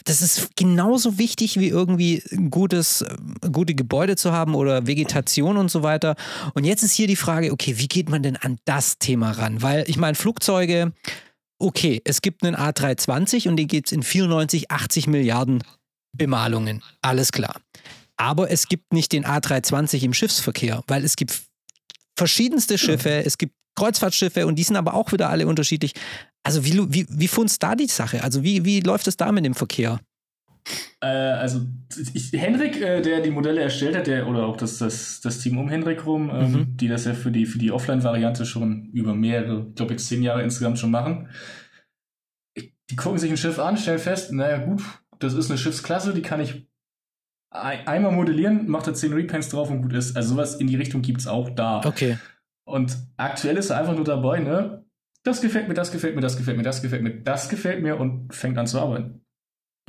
das ist genauso wichtig wie irgendwie gutes, gute Gebäude zu haben oder Vegetation und so weiter. Und jetzt ist hier die Frage, okay, wie geht man denn an das Thema ran? Weil ich meine, Flugzeuge, okay, es gibt einen A320 und den gibt es in 94, 80 Milliarden Bemalungen. Alles klar. Aber es gibt nicht den A320 im Schiffsverkehr, weil es gibt verschiedenste Schiffe, es gibt Kreuzfahrtschiffe und die sind aber auch wieder alle unterschiedlich. Also wie, wie, wie funzt da die Sache? Also wie, wie läuft es da mit dem Verkehr? Äh, also ich, Henrik, äh, der die Modelle erstellt hat, der, oder auch das, das, das Team um Henrik rum, ähm, Mhm. die das ja für die, für die Offline-Variante schon über mehrere, ich glaube jetzt zehn Jahre insgesamt schon machen. Die gucken sich ein Schiff an, stellen fest, naja gut, das ist eine Schiffsklasse, die kann ich ein, einmal modellieren, macht da 10 Repaints drauf und gut ist. Also sowas in die Richtung gibt es auch da. Okay. Und aktuell ist er einfach nur dabei, ne? Das gefällt mir, das gefällt mir, das gefällt mir, das gefällt mir, das gefällt mir und fängt an zu arbeiten.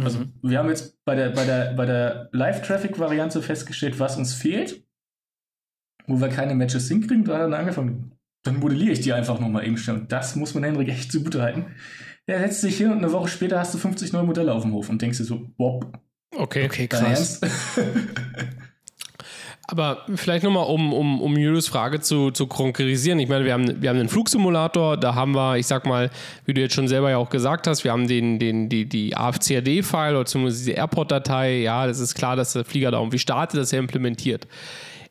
Also Mhm. wir haben jetzt bei der, bei der, bei der Live-Traffic-Variante festgestellt, was uns fehlt, wo wir keine Matches hinkriegen, da hat er dann angefangen. Dann modelliere ich die einfach nochmal eben schnell. Und das muss man Henrik echt zugute halten. Er setzt sich hin und eine Woche später hast du 50 neue Modelle auf dem Hof und denkst dir so, Bob, Okay. Okay, krass. Aber vielleicht nochmal, um, um, um Julius Frage zu, zu konkretisieren. Ich meine, wir haben, wir haben einen Flugsimulator, da haben wir, ich sag mal, wie du jetzt schon selber ja auch gesagt hast, wir haben den, den, die, die AFCRD-File oder zumindest diese Airport-Datei. Ja, das ist klar, dass der Flieger da irgendwie startet, dass er implementiert.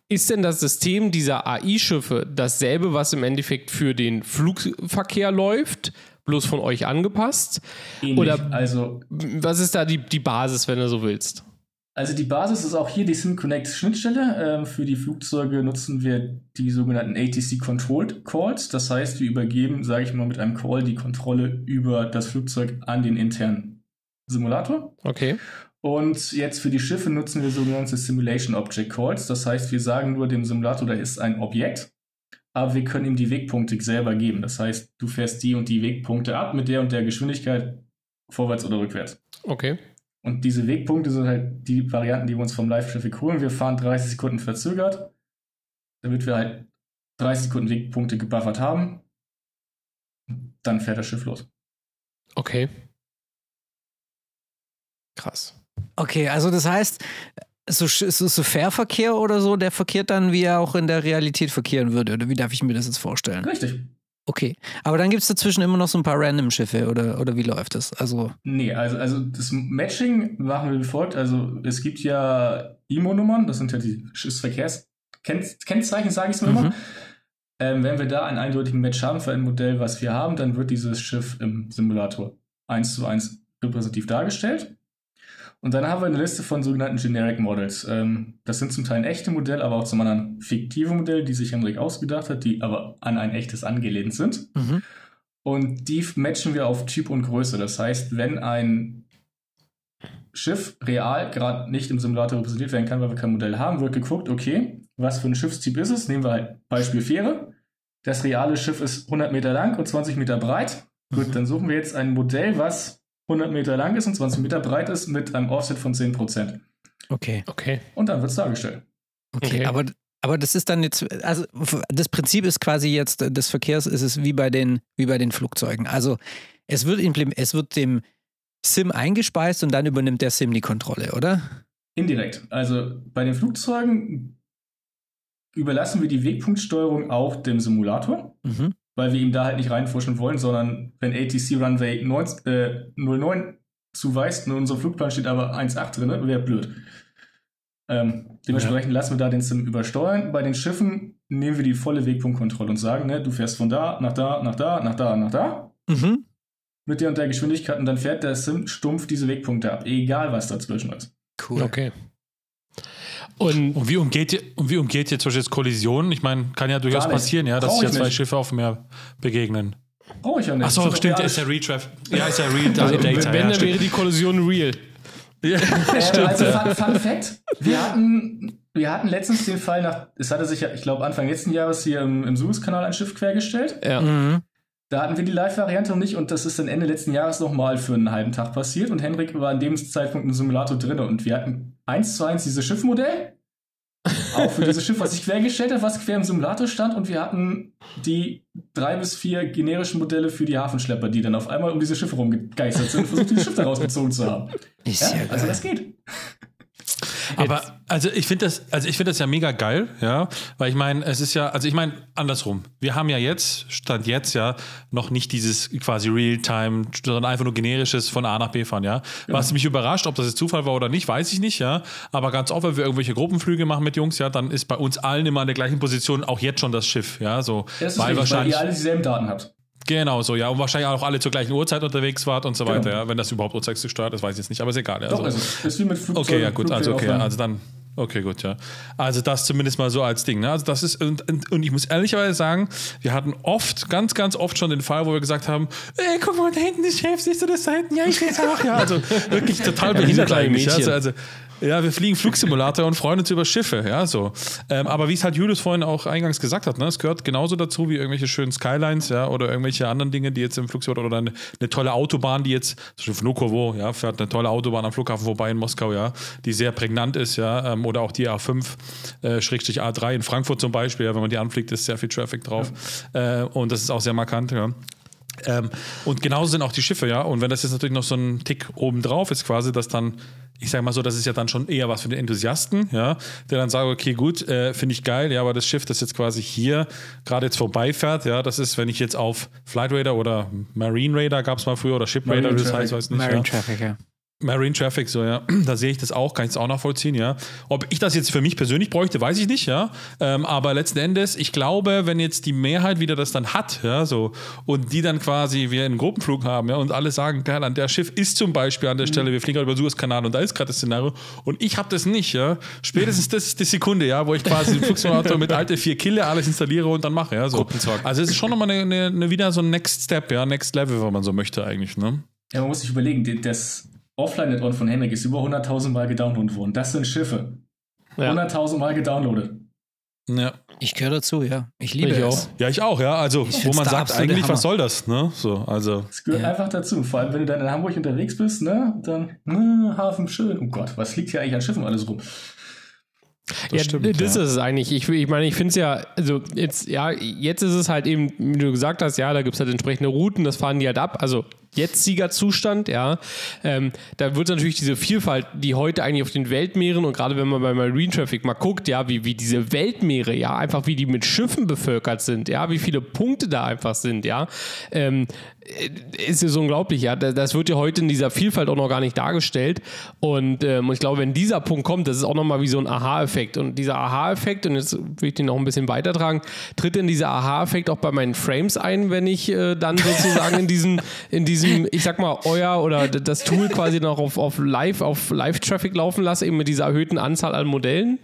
Ist denn das System dieser AI-Schiffe dasselbe, was im Endeffekt für den Flugverkehr läuft, bloß von euch angepasst? Ähnlich. Oder- also Was ist da die, die Basis, wenn du so willst? Also die Basis ist auch hier die SimConnect-Schnittstelle. Ähm, für die Flugzeuge nutzen wir die sogenannten ATC Controlled Calls. Das heißt, wir übergeben, sage ich mal, mit einem Call die Kontrolle über das Flugzeug an den internen Simulator. Okay. Und jetzt für die Schiffe nutzen wir sogenannte Simulation Object Calls. Das heißt, wir sagen nur dem Simulator, da ist ein Objekt, aber wir können ihm die Wegpunkte selber geben. Das heißt, du fährst die und die Wegpunkte ab mit der und der Geschwindigkeit, vorwärts oder rückwärts. Okay. Und diese Wegpunkte sind halt die Varianten, die wir uns vom Live-Traffic holen. Wir fahren 30 Sekunden verzögert, damit wir halt 30 Sekunden Wegpunkte gebuffert haben. Dann fährt das Schiff los. Okay. Krass. Okay, also das heißt, so, so, so Fährverkehr oder so, der verkehrt dann, wie er auch in der Realität verkehren würde. Oder wie darf ich mir das jetzt vorstellen? Richtig. Okay. Aber dann gibt es dazwischen immer noch so ein paar Random-Schiffe oder, oder wie läuft das? Also, Nee, also, also das Matching machen wir wie folgt. Also es gibt ja IMO-Nummern, das sind ja die Schiffsverkehrskennzeichen, sage ich es mal Mhm. immer. Ähm, wenn wir da einen eindeutigen Match haben für ein Modell, was wir haben, dann wird dieses Schiff im Simulator eins zu eins repräsentativ dargestellt. Und dann haben wir eine Liste von sogenannten Generic Models. Ähm, das sind zum Teil echte Modelle, aber auch zum anderen fiktive Modelle, die sich Henrik ausgedacht hat, die aber an ein echtes angelehnt sind. mhm. Und die matchen wir auf Typ und Größe. Das heißt, wenn ein Schiff real gerade nicht im Simulator repräsentiert werden kann, weil wir kein Modell haben, wird geguckt, okay, was für ein Schiffstyp ist es? Nehmen wir halt Beispiel Fähre. Das reale Schiff ist 100 Meter lang und 20 Meter breit. Gut, dann suchen wir jetzt ein Modell, was 100 Meter lang ist und 20 Meter breit ist mit einem Offset von 10%. Okay. Okay. Und dann wird es dargestellt. Okay, Okay. aber, aber das ist dann jetzt, also das Prinzip ist quasi jetzt des Verkehrs, ist es wie bei den, wie bei den Flugzeugen. Also es wird, es wird dem SIM eingespeist und dann übernimmt der SIM die Kontrolle, oder? Indirekt. Also bei den Flugzeugen überlassen wir die Wegpunktsteuerung auch dem Simulator, Mhm. Weil wir ihm da halt nicht reinfuschen wollen, sondern wenn ATC Runway 9, äh, 09 zuweist und unser Flugplan steht aber 1.8 drin, wäre blöd. Ähm, dementsprechend lassen wir da den Sim übersteuern. Bei den Schiffen nehmen wir die volle Wegpunktkontrolle und sagen, ne, du fährst von da nach da, nach da, nach da, nach da Mhm. mit der und der Geschwindigkeit und dann fährt der Sim stumpf diese Wegpunkte ab, egal was dazwischen ist. Cool. Okay. Und Und wie umgeht ihr, und wie umgeht ihr zum Beispiel jetzt Kollisionen? Ich meine, kann ja durchaus passieren, ja, dass sich ich ja zwei nicht. Schiffe auf dem Meer begegnen. Brauche ich ja nicht. Achso, stimmt, doch ist ja. Retraf. Ja, ist ja Real also, Data. wenn, ja, dann stimmt. wäre die Kollision real. Äh, also Fun, Fun Fact, wir hatten, wir hatten letztens den Fall nach, es hatte sich ja, ich glaube Anfang letzten Jahres hier im, im Suezkanal ein Schiff quergestellt. Ja. Mhm. Da hatten wir die Live-Variante noch nicht und das ist dann Ende letzten Jahres nochmal für einen halben Tag passiert und Henrik war an dem Zeitpunkt im Simulator drin und wir hatten eins zu eins dieses Schiffmodell. Auch für dieses Schiff, was sich quergestellt hat, was quer im Simulator stand und wir hatten die drei bis vier generischen Modelle für die Hafenschlepper, die dann auf einmal um diese Schiffe rumgegeistert sind und versucht, dieses Schiff da rausgezogen zu haben. Ja, also das geht. Aber also ich finde das, also ich finde das ja mega geil, ja, weil ich meine, es ist ja, also ich meine andersrum. Wir haben ja jetzt stand jetzt ja noch nicht dieses quasi Realtime, sondern einfach nur generisches von A nach B fahren, ja. Was mich überrascht, ob das jetzt Zufall war oder nicht, weiß ich nicht, ja. Aber ganz oft, wenn wir irgendwelche Gruppenflüge machen mit Jungs, ja, dann ist bei uns allen immer an der gleichen Position auch jetzt schon das Schiff, ja, so, Das ist weil richtig, weil wahrscheinlich ihr alle dieselben Daten habt. Genau so, ja. Und wahrscheinlich auch alle zur gleichen Uhrzeit unterwegs wart und so Genau. weiter, ja. Wenn das überhaupt uhrzeitsgesteuert ist, weiß ich jetzt nicht, aber ist egal. Ja. Doch, also. also, ist wie mit Flugzeugen. Okay, ja gut, also okay, also dann, okay, gut, ja. Also das zumindest mal so als Ding, ne? Also das ist, und, und, und ich muss ehrlicherweise sagen, wir hatten oft, ganz, ganz oft schon den Fall, wo wir gesagt haben, ey, guck mal, da hinten ist Chef, siehst du das da hinten? Ja, ich sehe es auch, ja. Also wirklich total behindert eigentlich. Also, also, ja, wir fliegen Flugsimulator und freuen uns über Schiffe, ja, so. Ähm, aber wie es halt Julius vorhin auch eingangs gesagt hat, ne, es gehört genauso dazu wie irgendwelche schönen Skylines, ja, oder irgendwelche anderen Dinge, die jetzt im Flugsimulator oder eine, eine tolle Autobahn, die jetzt, zum Beispiel Vnukovo, ja, fährt eine tolle Autobahn am Flughafen vorbei in Moskau, ja, die sehr prägnant ist, ja, ähm, oder auch die A5, äh, Schrägstrich A3 in Frankfurt zum Beispiel, ja, wenn man die anfliegt, ist sehr viel Traffic drauf. Äh, und das ist auch sehr markant, ja. Ähm, und genauso sind auch die Schiffe, ja. Und wenn das jetzt natürlich noch so ein Tick oben drauf ist, quasi, dass dann, ich sage mal so, das ist ja dann schon eher was für den Enthusiasten, ja, der dann sagt, okay, gut, äh, finde ich geil, ja, aber das Schiff, das jetzt quasi hier gerade jetzt vorbeifährt, ja, das ist, wenn ich jetzt auf Flight Radar oder Marine Radar gab es mal früher oder Ship Marine Radar, wie das heißt, weiß nicht. Marine ja. Traffic, ja. Marine Traffic, so ja, da sehe ich das auch, kann ich es auch nachvollziehen, ja. Ob ich das jetzt für mich persönlich bräuchte, weiß ich nicht, ja. Ähm, aber letzten Endes, ich glaube, wenn jetzt die Mehrheit wieder das dann hat, ja, so, und die dann quasi wir einen Gruppenflug haben, ja, und alle sagen, geil, an der Schiff ist zum Beispiel an der Stelle, wir fliegen gerade über den Suezkanal und da ist gerade das Szenario und ich habe das nicht, ja. Spätestens das ist die Sekunde, ja, wo ich quasi den Flugsimulator mit alte vier Kille alles installiere und dann mache, ja, so. Also es ist schon nochmal eine, eine, eine, wieder so ein Next Step, ja, Next Level, wenn man so möchte eigentlich, ne. Ja, man muss sich überlegen, das Offline-Add-on von Henrik ist über 100.000 Mal gedownloadet worden. Das sind Schiffe. Ja. 100.000 Mal gedownloadet. Ja. Ich gehöre dazu, ja. Ich liebe Ich es. auch. Ja, ich auch, ja. Also, Ich wo man sagt, eigentlich, Hammer. was soll das, ne? So, also. Das gehört Ja. einfach dazu. Vor allem, wenn du dann in Hamburg unterwegs bist, ne, dann, ne, Hafen schön. Oh Gott, was liegt hier eigentlich an Schiffen alles rum? Das ja, stimmt, das ja. ist es eigentlich. Ich, ich meine, ich finde es ja, also jetzt, ja, jetzt ist es halt eben, wie du gesagt hast, ja, da gibt es halt entsprechende Routen, das fahren die halt ab. Also jetziger Zustand, ja. Ähm, da wird natürlich diese Vielfalt, die heute eigentlich auf den Weltmeeren und gerade wenn man bei Marine Traffic mal guckt, ja, wie, wie diese Weltmeere, ja, einfach wie die mit Schiffen bevölkert sind, ja, wie viele Punkte da einfach sind, ja. Ähm, ist es unglaublich, ja. Das wird ja heute in dieser Vielfalt auch noch gar nicht dargestellt. Und ähm, ich glaube, wenn dieser Punkt kommt, das ist auch nochmal wie so ein Aha-Effekt. Und dieser Aha-Effekt, und jetzt will ich den noch ein bisschen weitertragen, tritt denn dieser Aha-Effekt auch bei meinen Frames ein, wenn ich äh, dann sozusagen in diesem, in diesem, ich sag mal, euer oder das Tool quasi noch auf, auf Live, auf Live-Traffic laufen lasse, eben mit dieser erhöhten Anzahl an Modellen?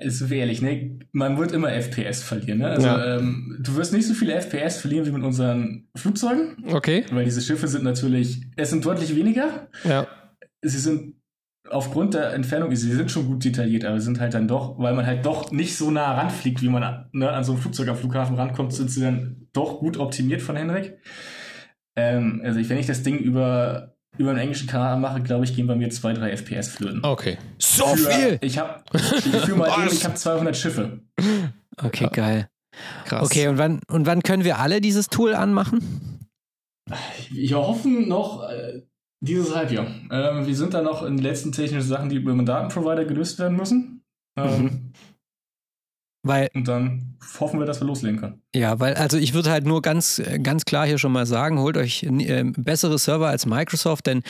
Ist ehrlich, ne? Man wird immer FPS verlieren, ne? Also, Ja. ähm, du wirst nicht so viele FPS verlieren wie mit unseren Flugzeugen, Okay. weil diese Schiffe sind natürlich, es sind deutlich weniger. Ja. sie sind aufgrund der Entfernung, sie sind schon gut detailliert, aber sind halt dann doch, weil man halt doch nicht so nah ranfliegt, wie man ne, an so ein Flugzeug am Flughafen rankommt, sind sie dann doch gut optimiert von Henrik. Ähm, also ich, wenn ich das Ding über, über einen englischen Kanal mache, glaube ich, gehen bei mir 2-3 FPS flöten. Okay. So Für- viel! Ich habe für mal eben, ich habe 200 Schiffe. Okay, geil. Krass. Okay, und wann, und wann können wir alle dieses Tool anmachen? Wir hoffen noch äh, dieses Halbjahr. Ähm, wir sind da noch in den letzten technischen Sachen, die über den Datenprovider gelöst werden müssen. Ähm, Weil, Und dann hoffen wir, dass wir loslegen können. ja, weil, also ich würde halt nur ganz, ganz klar hier schon mal sagen, holt euch äh, bessere Server als Microsoft, denn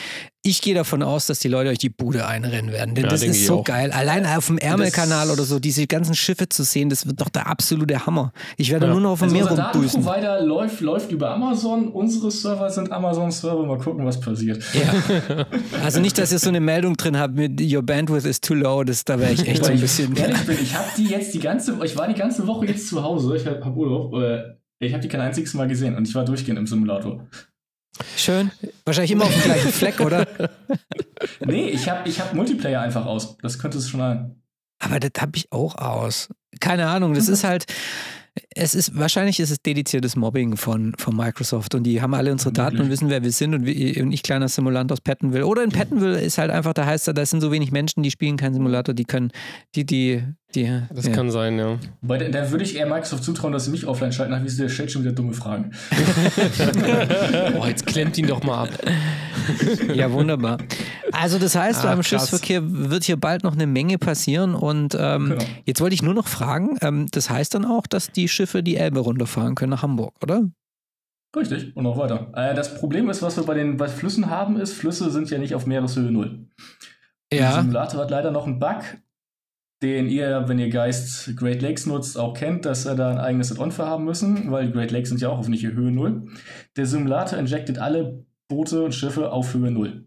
ich gehe davon aus, dass die Leute euch die Bude einrennen werden. Denn Ja, das ist ich so auch. geil. Allein auf dem Ärmelkanal Das- oder so, diese ganzen Schiffe zu sehen, das wird doch der absolute Hammer. Ich werde Ja. nur noch auf dem Also Meer unser rumdüsen. Datenprovider läuft, läuft über Amazon. Unsere Server sind Amazon-Server. Mal gucken, was passiert. Ja. Also nicht, dass ihr so eine Meldung drin habt mit Your bandwidth is too low, das, da wäre ich echt so ein ich bisschen. bin, ich habe die jetzt die ganze, ich war die ganze Woche jetzt zu Hause. Ich habe hab Urlaub. Äh, ich habe die kein einziges Mal gesehen und ich war durchgehend im Simulator. Schön. Wahrscheinlich immer auf dem gleichen Fleck, oder? Nee, ich habe ich hab Multiplayer einfach aus. Das könnte es schon ein. Aber das habe ich auch aus. Keine Ahnung, das ist halt. Es ist, wahrscheinlich ist es dediziertes Mobbing von, von Microsoft und die haben alle unsere Daten und wissen, wer wir sind und, wie, und ich kleiner Simulant aus Pattonville. Oder in Pattonville ist halt einfach, da heißt er, da sind so wenig Menschen, die spielen keinen Simulator, die können, die, die, die. Das ja. kann sein, ja. Weil da, da würde ich eher Microsoft zutrauen, dass sie mich offline schalten, nach wie sie der stellt schon wieder dumme Fragen. Oh, jetzt klemmt ihn doch mal ab. Ja, wunderbar. Also das heißt, Ah, beim. Schiffsverkehr wird hier bald noch eine Menge passieren und ähm, Genau. jetzt wollte ich nur noch fragen, ähm, das heißt dann auch, dass die Schiffe die Elbe runterfahren können nach Hamburg, oder? Richtig, und noch weiter. Äh, das Problem ist, was wir bei den bei Flüssen haben, ist, Flüsse sind ja nicht auf Meereshöhe Null. Der Simulator hat leider noch einen Bug, den ihr, wenn ihr Geist Great Lakes nutzt, auch kennt, dass er da ein eigenes Add-on für haben müssen, weil Great Lakes sind ja auch auf nicht Höhe Null. Der Simulator injectet alle Boote und Schiffe auf Höhe Null.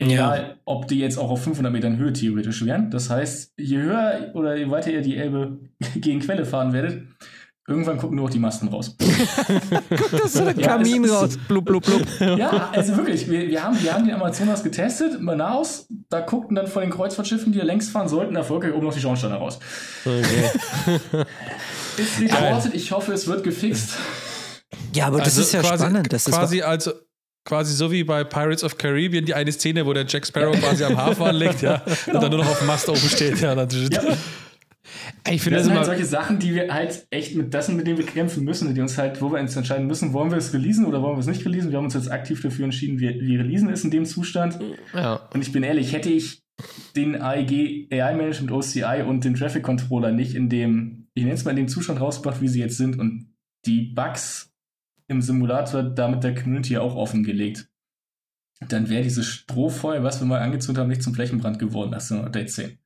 Egal, ob die jetzt auch auf 500 Metern Höhe theoretisch wären. Das heißt, je höher oder je weiter ihr die Elbe gegen Quelle fahren werdet, irgendwann gucken nur noch die Masten raus. Das ist so der Ja, Kamin ist- raus. Blub, blub, blub. Ja, also wirklich, wir, wir, haben, wir haben den Amazonas getestet in Manaus. Da guckten dann von den Kreuzfahrtschiffen, die da längs fahren sollten, erfolgreich oben noch die Schornsteine raus. Okay. Ist reported, ich hoffe, es wird gefixt. Ja, aber das Also ist ja quasi, spannend. Das ist quasi, also, quasi so wie bei Pirates of Caribbean, die eine Szene, wo der Jack Sparrow quasi am Hafen anlegt, ja, und dann nur noch auf dem Mast oben steht. Ja, natürlich. Ja, Ich finde das das sind halt solche Sachen, die wir halt echt mit das sind, mit denen wir kämpfen müssen, die uns halt, wo wir uns entscheiden müssen, wollen wir es releasen oder wollen wir es nicht releasen. Wir haben uns jetzt aktiv dafür entschieden, wir, wir releasen es in dem Zustand. Ja. Und ich bin ehrlich, hätte ich den AEG AI Management OCI und den Traffic Controller nicht in dem, ich nenne es mal in dem Zustand rausgebracht, wie sie jetzt sind und die Bugs im Simulator damit der Community auch offengelegt, dann wäre dieses Strohfeuer, was wir mal angezündet haben, nicht zum Flächenbrand geworden nach Simulator 10.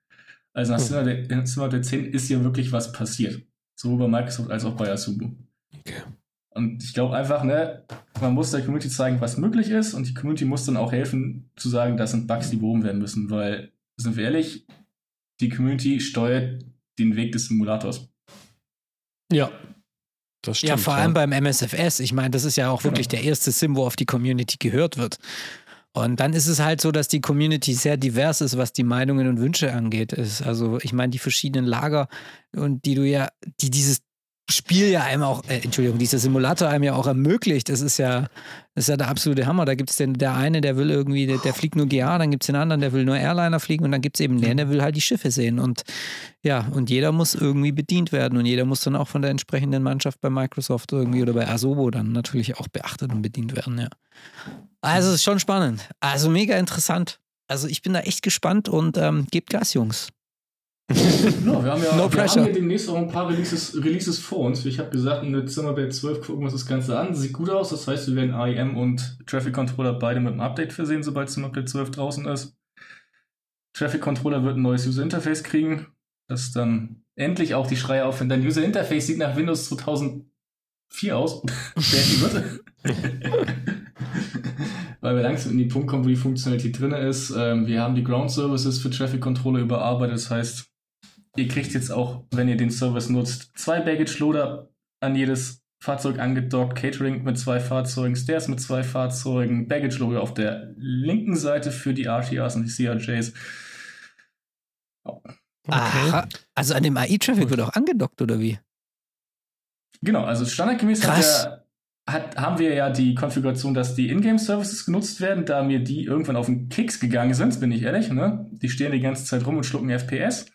Also nach Simulator Simulator 10 ist ja wirklich was passiert. Sowohl bei Microsoft als auch bei Asubu. Okay. Und ich glaube einfach, ne, man muss der Community zeigen, was möglich ist und die Community muss dann auch helfen zu sagen, das sind Bugs, die behoben werden müssen, weil, sind wir ehrlich, die Community steuert den Weg des Simulators. Ja. Stimmt. ja, vor allem beim MSFS. Ich meine, das ist ja auch wirklich der erste Sim, wo auf die Community gehört wird. Und dann ist es halt so, dass die Community sehr divers ist, was die Meinungen und Wünsche angeht. Ist also, ich meine, die verschiedenen Lager und die du ja, die dieses Spiel ja einem auch, äh, Entschuldigung, dieser Simulator einem ja auch ermöglicht. Das ist ja, das ist ja der absolute Hammer. Da gibt es den, der eine, der will irgendwie, der, der fliegt nur GA, dann gibt es den anderen, der will nur Airliner fliegen und dann gibt es eben den, der will halt die Schiffe sehen. Und ja, und jeder muss irgendwie bedient werden und jeder muss dann auch von der entsprechenden Mannschaft bei Microsoft irgendwie oder bei Asobo dann natürlich auch beachtet und bedient werden, ja. Also es ist schon spannend. Also mega interessant. Also ich bin da echt gespannt und ähm, gebt Gas, Jungs. No, wir haben ja, No wir pressure. haben ja demnächst auch ein paar Releases, Releases vor uns. Ich habe gesagt, in Dezember bei 12 gucken wir uns das Ganze an. Sieht gut aus, das heißt, wir werden AIM und Traffic Controller beide mit einem Update versehen, sobald Simulator 12 draußen ist. Traffic Controller wird ein neues User Interface kriegen, das dann endlich auch die Schreie aufhören. Dein User Interface sieht nach Windows 2004 aus. Weil wir langsam in die Punkt kommen, wo die Funktionalität drin ist. Ähm, wir haben die Ground Services für Traffic Controller überarbeitet. Das heißt, ihr kriegt jetzt auch, wenn ihr den Service nutzt, zwei Baggage Loader an jedes Fahrzeug angedockt, Catering mit zwei Fahrzeugen, Stairs mit zwei Fahrzeugen, Baggage Lobby auf der linken Seite für die RTRs und die CRJs. Okay. Aha, also an dem AI-Traffic wird auch angedockt, oder wie? Genau, also standardgemäß hat der, hat, haben wir ja die Konfiguration, dass die Ingame-Services genutzt werden, da mir die irgendwann auf den Kicks gegangen sind, bin ich ehrlich, ne? Die stehen die ganze Zeit rum und schlucken FPS.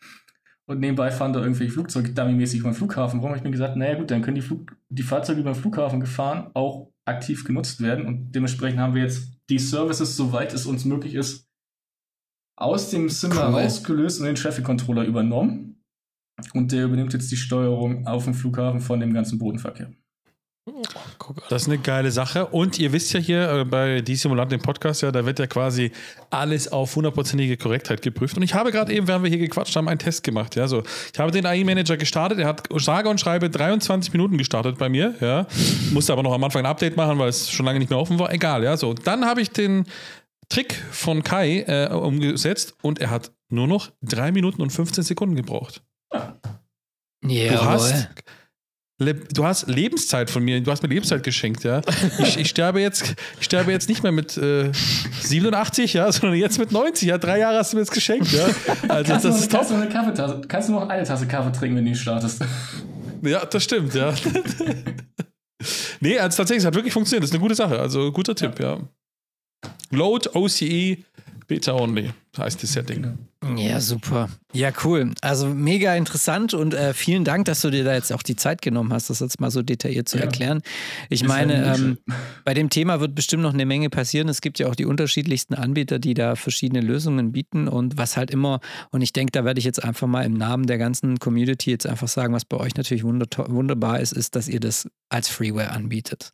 Und nebenbei fahren da irgendwelche Flugzeuge dummy-mäßig über den Flughafen rum. Ich bin gesagt, naja gut, dann können die, Flug die Fahrzeuge über den Flughafen gefahren auch aktiv genutzt werden. Und dementsprechend haben wir jetzt die Services, soweit es uns möglich ist, aus dem Zimmer cool. rausgelöst und den Traffic Controller übernommen. Und der übernimmt jetzt die Steuerung auf dem Flughafen von dem ganzen Bodenverkehr. Das ist eine geile Sache. Und ihr wisst ja hier äh, bei Die Simulant, dem Podcast, ja, da wird ja quasi alles auf hundertprozentige Korrektheit geprüft. Und ich habe gerade eben, während wir hier gequatscht haben, einen Test gemacht. Ja, so. Ich habe den AI-Manager gestartet. Er hat sage und schreibe 23 Minuten gestartet bei mir. Ja. Musste aber noch am Anfang ein Update machen, weil es schon lange nicht mehr offen war. Egal, ja. So. Dann habe ich den Trick von Kai äh, umgesetzt und er hat nur noch 3 Minuten und 15 Sekunden gebraucht. Ja, du hast Du hast Lebenszeit von mir, du hast mir Lebenszeit geschenkt, ja. Ich, ich sterbe, jetzt, ich sterbe jetzt nicht mehr mit äh, 87, ja, sondern jetzt mit 90, ja. Drei Jahre hast du mir jetzt geschenkt, ja. Also kannst das ist top. Kannst du, eine Kaffeetasse, kannst du noch eine Tasse Kaffee trinken, wenn du startest. Ja, das stimmt, ja. nee, also tatsächlich, es hat wirklich funktioniert. Das ist eine gute Sache. Also guter Tipp, ja. Load OCE Beta Only heißt das Setting. Ja, super. Ja, cool. Also mega interessant und äh, vielen Dank, dass du dir da jetzt auch die Zeit genommen hast, das jetzt mal so detailliert zu ja. erklären. Ich Ist meine, ähm, bei dem Thema wird bestimmt noch eine Menge passieren. Es gibt ja auch die unterschiedlichsten Anbieter, die da verschiedene Lösungen bieten und was halt immer, und ich denke, da werde ich jetzt einfach mal im Namen der ganzen Community jetzt einfach sagen, was bei euch natürlich wunderbar ist, ist, dass ihr das als Freeware anbietet.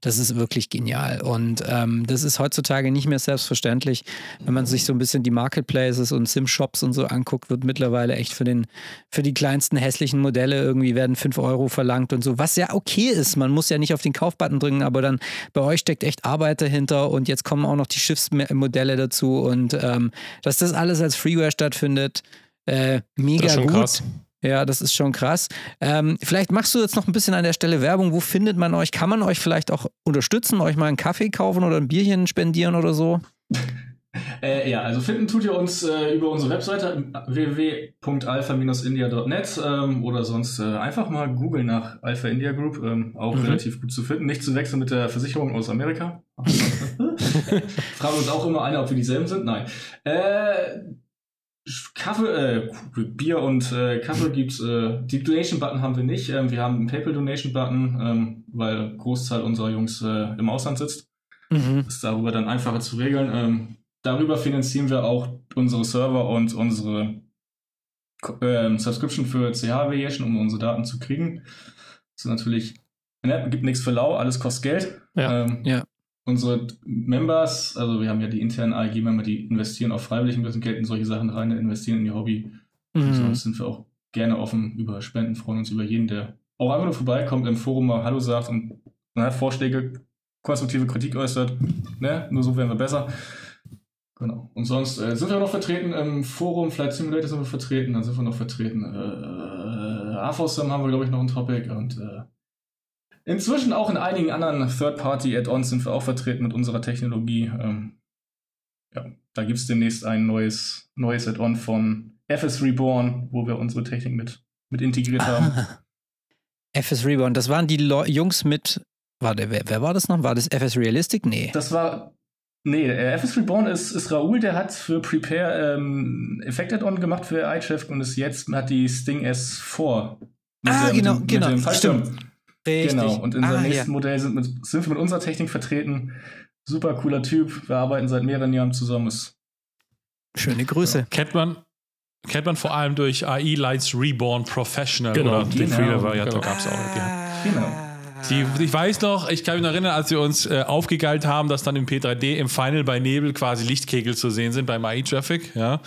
Das ist wirklich genial. Und ähm, das ist heutzutage nicht mehr selbstverständlich. Wenn man sich so ein bisschen die Marketplaces und Sim-Shops und so anguckt, wird mittlerweile echt für, den, für die kleinsten hässlichen Modelle irgendwie werden 5 Euro verlangt und so, was ja okay ist. Man muss ja nicht auf den Kaufbutton drücken, aber dann bei euch steckt echt Arbeit dahinter und jetzt kommen auch noch die Schiffsmodelle dazu und ähm, dass das alles als Freeware stattfindet, äh, mega gut. Krass. Ja, das ist schon krass. Ähm, vielleicht machst du jetzt noch ein bisschen an der Stelle Werbung. Wo findet man euch? Kann man euch vielleicht auch unterstützen, euch mal einen Kaffee kaufen oder ein Bierchen spendieren oder so? Äh, ja, also finden tut ihr uns äh, über unsere Webseite www.alpha-india.net ähm, oder sonst äh, einfach mal googeln nach Alpha India Group. Ähm, auch mhm. relativ gut zu finden. Nicht zu wechseln mit der Versicherung aus Amerika. Fragen uns auch immer einer, ob wir dieselben sind. Nein. Äh, Kaffee, äh, Bier und äh, Kaffee gibt's. Äh, die Donation-Button haben wir nicht. Ähm, wir haben einen PayPal-Donation-Button, ähm, weil Großteil unserer Jungs äh, im Ausland sitzt. Mhm. Ist darüber dann einfacher zu regeln. Darüber finanzieren wir auch unsere Server und unsere ähm, Subscription für CH Aviation, um unsere Daten zu kriegen. Das ist natürlich, ne, gibt nichts für lau, alles kostet Geld. Ja, ähm, ja. Unsere Members, also wir haben ja die internen AEG-Member, die investieren auch freiwillig ein bisschen Geld in solche Sachen rein, investieren in ihr Hobby. Mhm. Sonst sind wir auch gerne offen über Spenden, freuen uns über jeden, der auch einfach nur vorbeikommt, im Forum mal Hallo sagt und na, Vorschläge, konstruktive Kritik äußert. Ne? Nur so werden wir besser. Genau. Und sonst äh, sind wir noch vertreten im Forum, Flight Simulator sind wir vertreten, dann sind wir noch vertreten. Äh, AFOSM haben wir, glaube ich, noch ein Topic und äh, inzwischen auch in einigen anderen Third-Party-Add-ons sind wir auch vertreten mit unserer Technologie. Ähm, ja, da gibt es demnächst ein neues, neues Add-on von FS Reborn, wo wir unsere Technik mit, mit integriert haben. FS Reborn, das waren die Lo Jungs mit, warte, wer, wer war das noch? War das FS Realistic? Nee. Das war Nee, äh, FS Reborn ist, ist Raoul, der hat für Prepare ähm, Effect Add-on gemacht für iChef und ist jetzt hat die Sting S4. Ah, der, genau, mit dem, genau. Mit dem Fallschirm. Richtig. Genau, und in ah, nächsten ja. Modell sind, mit, sind wir mit unserer Technik vertreten. Super cooler Typ. Wir arbeiten seit mehreren Jahren zusammen. Ist Schöne Grüße. Ja. Kennt man, kennt man vor allem durch AI Lights Reborn Professional genau. oder genau. den Free-Variator genau. gab es auch. Genau. Die, ich weiß noch, ich kann mich noch erinnern, als wir uns äh, aufgegeilt haben, dass dann im P3D im Final bei Nebel quasi Lichtkegel zu sehen sind beim AI-Traffic. Ja?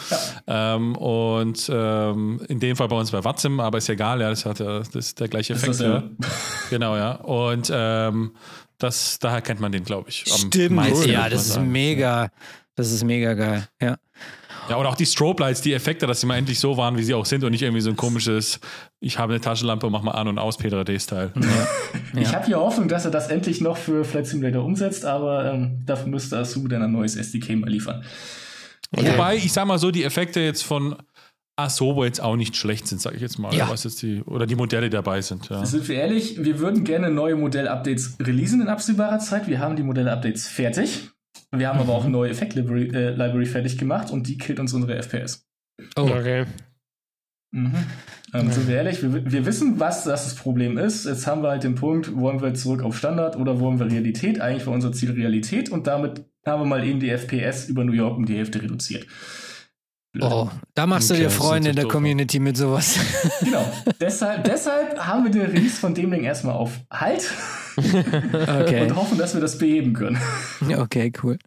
ja. Ähm, und ähm, in dem Fall bei uns bei Watzim, aber ist ja egal, ja, das hat ja das ist der gleiche Effekt. Das, ja. genau, ja. Und ähm, das, daher kennt man den, glaube ich. Stimmt, ja, das ist mega. Das ist mega geil, ja. Ja, oder auch die Strobe Lights, die Effekte, dass sie mal endlich so waren, wie sie auch sind und nicht irgendwie so ein komisches, ich habe eine Taschenlampe, mach mal an und aus, Peter D-Style. Ja. Ich habe hier Hoffnung, dass er das endlich noch für Flight Simulator umsetzt, aber ähm, dafür müsste Asu dann ein neues SDK mal liefern. Okay. Wobei, ich sag mal so, die Effekte jetzt von Asobo jetzt auch nicht schlecht sind, sage ich jetzt mal. Ja. Was jetzt die, oder die Modelle die dabei sind. Ja. Sind wir ehrlich, wir würden gerne neue Modell-Updates releasen in absehbarer Zeit. Wir haben die Modell-Updates fertig. Wir haben aber auch eine neue Effekt-Library äh, Library fertig gemacht und die killt uns unsere FPS. Oh, okay. Mhm. Ähm, Sind wir ehrlich, wir, wir wissen, was das Problem ist. Jetzt haben wir halt den Punkt, wollen wir zurück auf Standard oder wollen wir Realität? Eigentlich war unser Ziel Realität und damit haben wir mal eben die FPS über New York um die Hälfte reduziert. Oh, da machst du Okay, dir das ist Freunde in der. Community mit sowas. Genau. deshalb, deshalb haben wir den Release von dem Ding erstmal auf Halt Okay. und hoffen, dass wir das beheben können. Okay, cool.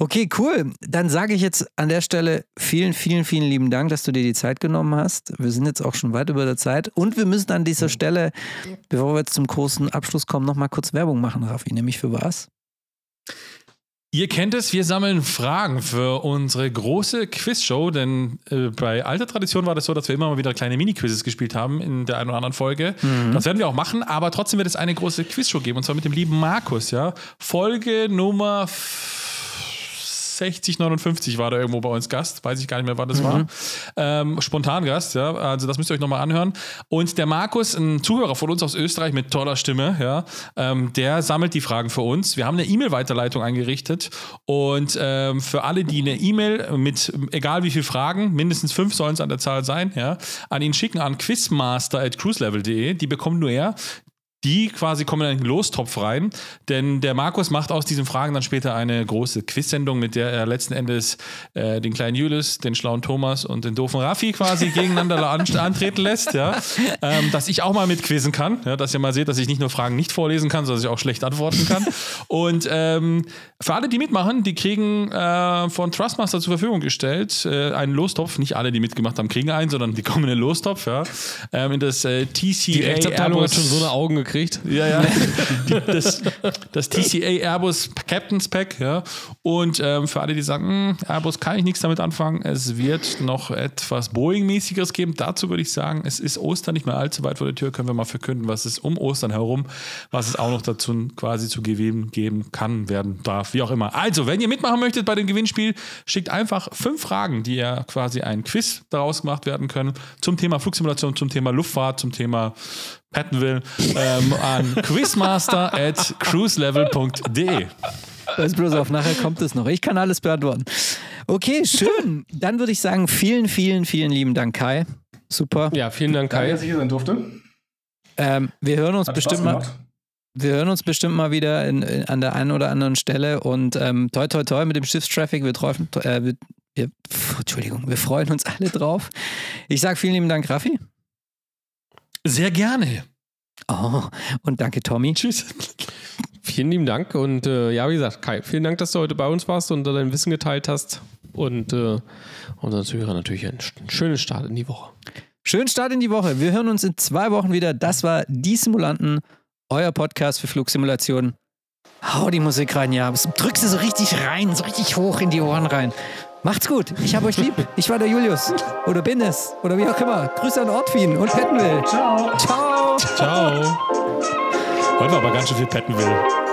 Okay, cool. Dann sage ich jetzt an der Stelle vielen, vielen, vielen lieben Dank, dass du dir die Zeit genommen hast. Wir sind jetzt auch schon weit über der Zeit und wir müssen an dieser Stelle, bevor wir jetzt zum großen Abschluss kommen, noch mal kurz Werbung machen, Raffi. Nämlich für was? Ihr kennt es, wir sammeln Fragen für unsere große Quizshow, denn äh, bei alter Tradition war das so, dass wir immer mal wieder kleine Mini-Quizzes gespielt haben in der einen oder anderen Folge. Das werden wir auch machen, aber trotzdem wird es eine große Quizshow geben und zwar mit dem lieben Markus, ja. Folge Nummer 60, 59 war da irgendwo bei uns Gast, weiß ich gar nicht mehr, wann das war. Ähm, Spontangast, ja, also das müsst ihr euch nochmal anhören. Und der Markus, ein Zuhörer von uns aus Österreich mit toller Stimme, ja, ähm, der sammelt die Fragen für uns. Wir haben eine E-Mail-Weiterleitung eingerichtet und ähm, für alle, die eine E-Mail mit egal wie viel Fragen, mindestens fünf sollen es an der Zahl sein, ja, an ihn schicken an quizmaster.cruiselevel.de, die bekommt nur er. Die quasi kommen in einen Lostopf rein, denn der Markus macht aus diesen Fragen dann später eine große Quiz-Sendung, mit der er letzten Endes äh, den kleinen Julius, den schlauen Thomas und den doofen Raffi quasi gegeneinander an, antreten lässt, ja. Ähm, dass ich auch mal mitquizzen kann, ja, dass ihr mal seht, dass ich nicht nur Fragen nicht vorlesen kann, sondern dass ich auch schlecht antworten kann. und ähm, für alle, die mitmachen, die kriegen äh, von Trustmaster zur Verfügung gestellt äh, einen Lostopf. Nicht alle, die mitgemacht haben, kriegen einen, sondern die kommen in den Lostopf, ja. Ähm, in das äh, TCA Die Rechtsabteilung hat schon so eine Augen gekriegt. ja, ja. Die, das, das TCA Airbus Captain's Pack, ja. Und ähm, für alle, die sagen, hm, Airbus kann ich nichts damit anfangen, es wird noch etwas Boeing-mäßigeres geben. Dazu würde ich sagen, es ist Ostern nicht mehr allzu weit vor der Tür, können wir mal verkünden, was es um Ostern herum, was es auch noch dazu quasi zu gewinnen geben kann, werden darf, wie auch immer. Also, wenn ihr mitmachen möchtet bei dem Gewinnspiel, schickt einfach fünf Fragen, die ja quasi ein Quiz daraus gemacht werden können, zum Thema Flugsimulation, zum Thema Luftfahrt, zum Thema Pattonville ähm, an quizmaster at cruiselevel.de. Pass bloß auf, nachher kommt es noch. Ich kann alles beantworten. Okay, schön. Dann würde ich sagen, vielen, vielen, vielen lieben Dank, Kai. Super. Ja, vielen Dank, Danke, Kai. dass ich hier sein durfte. Ähm, wir hören uns Hat bestimmt mal. Wir hören uns bestimmt mal wieder in, in, an der einen oder anderen Stelle und ähm, toi toi toi mit dem Schiffstraffic. Wir, träufen, äh, wir, wir, pf, Entschuldigung, wir freuen uns alle drauf. Ich sage vielen lieben Dank, Raffi. Sehr gerne. Oh, und danke, Tommy. Tschüss. Vielen lieben Dank und äh, ja, wie gesagt, Kai, vielen Dank, dass du heute bei uns warst und dein Wissen geteilt hast. Und äh, unseren Zuhörern natürlich einen sch- schönen Start in die Woche. Schönen Start in die Woche. Wir hören uns in zwei Wochen wieder. Das war Die Simulanten, euer Podcast für Flugsimulationen. Hau die Musik rein, ja. Drück sie so richtig rein, so richtig hoch in die Ohren rein. Macht's gut. Ich hab euch lieb. Ich war der Julius. Oder bin es. Oder wie auch immer. Grüße an Ortwin und Pettenwill. Ciao. Ciao. Ciao. Heute war aber ganz schön viel Pattonville.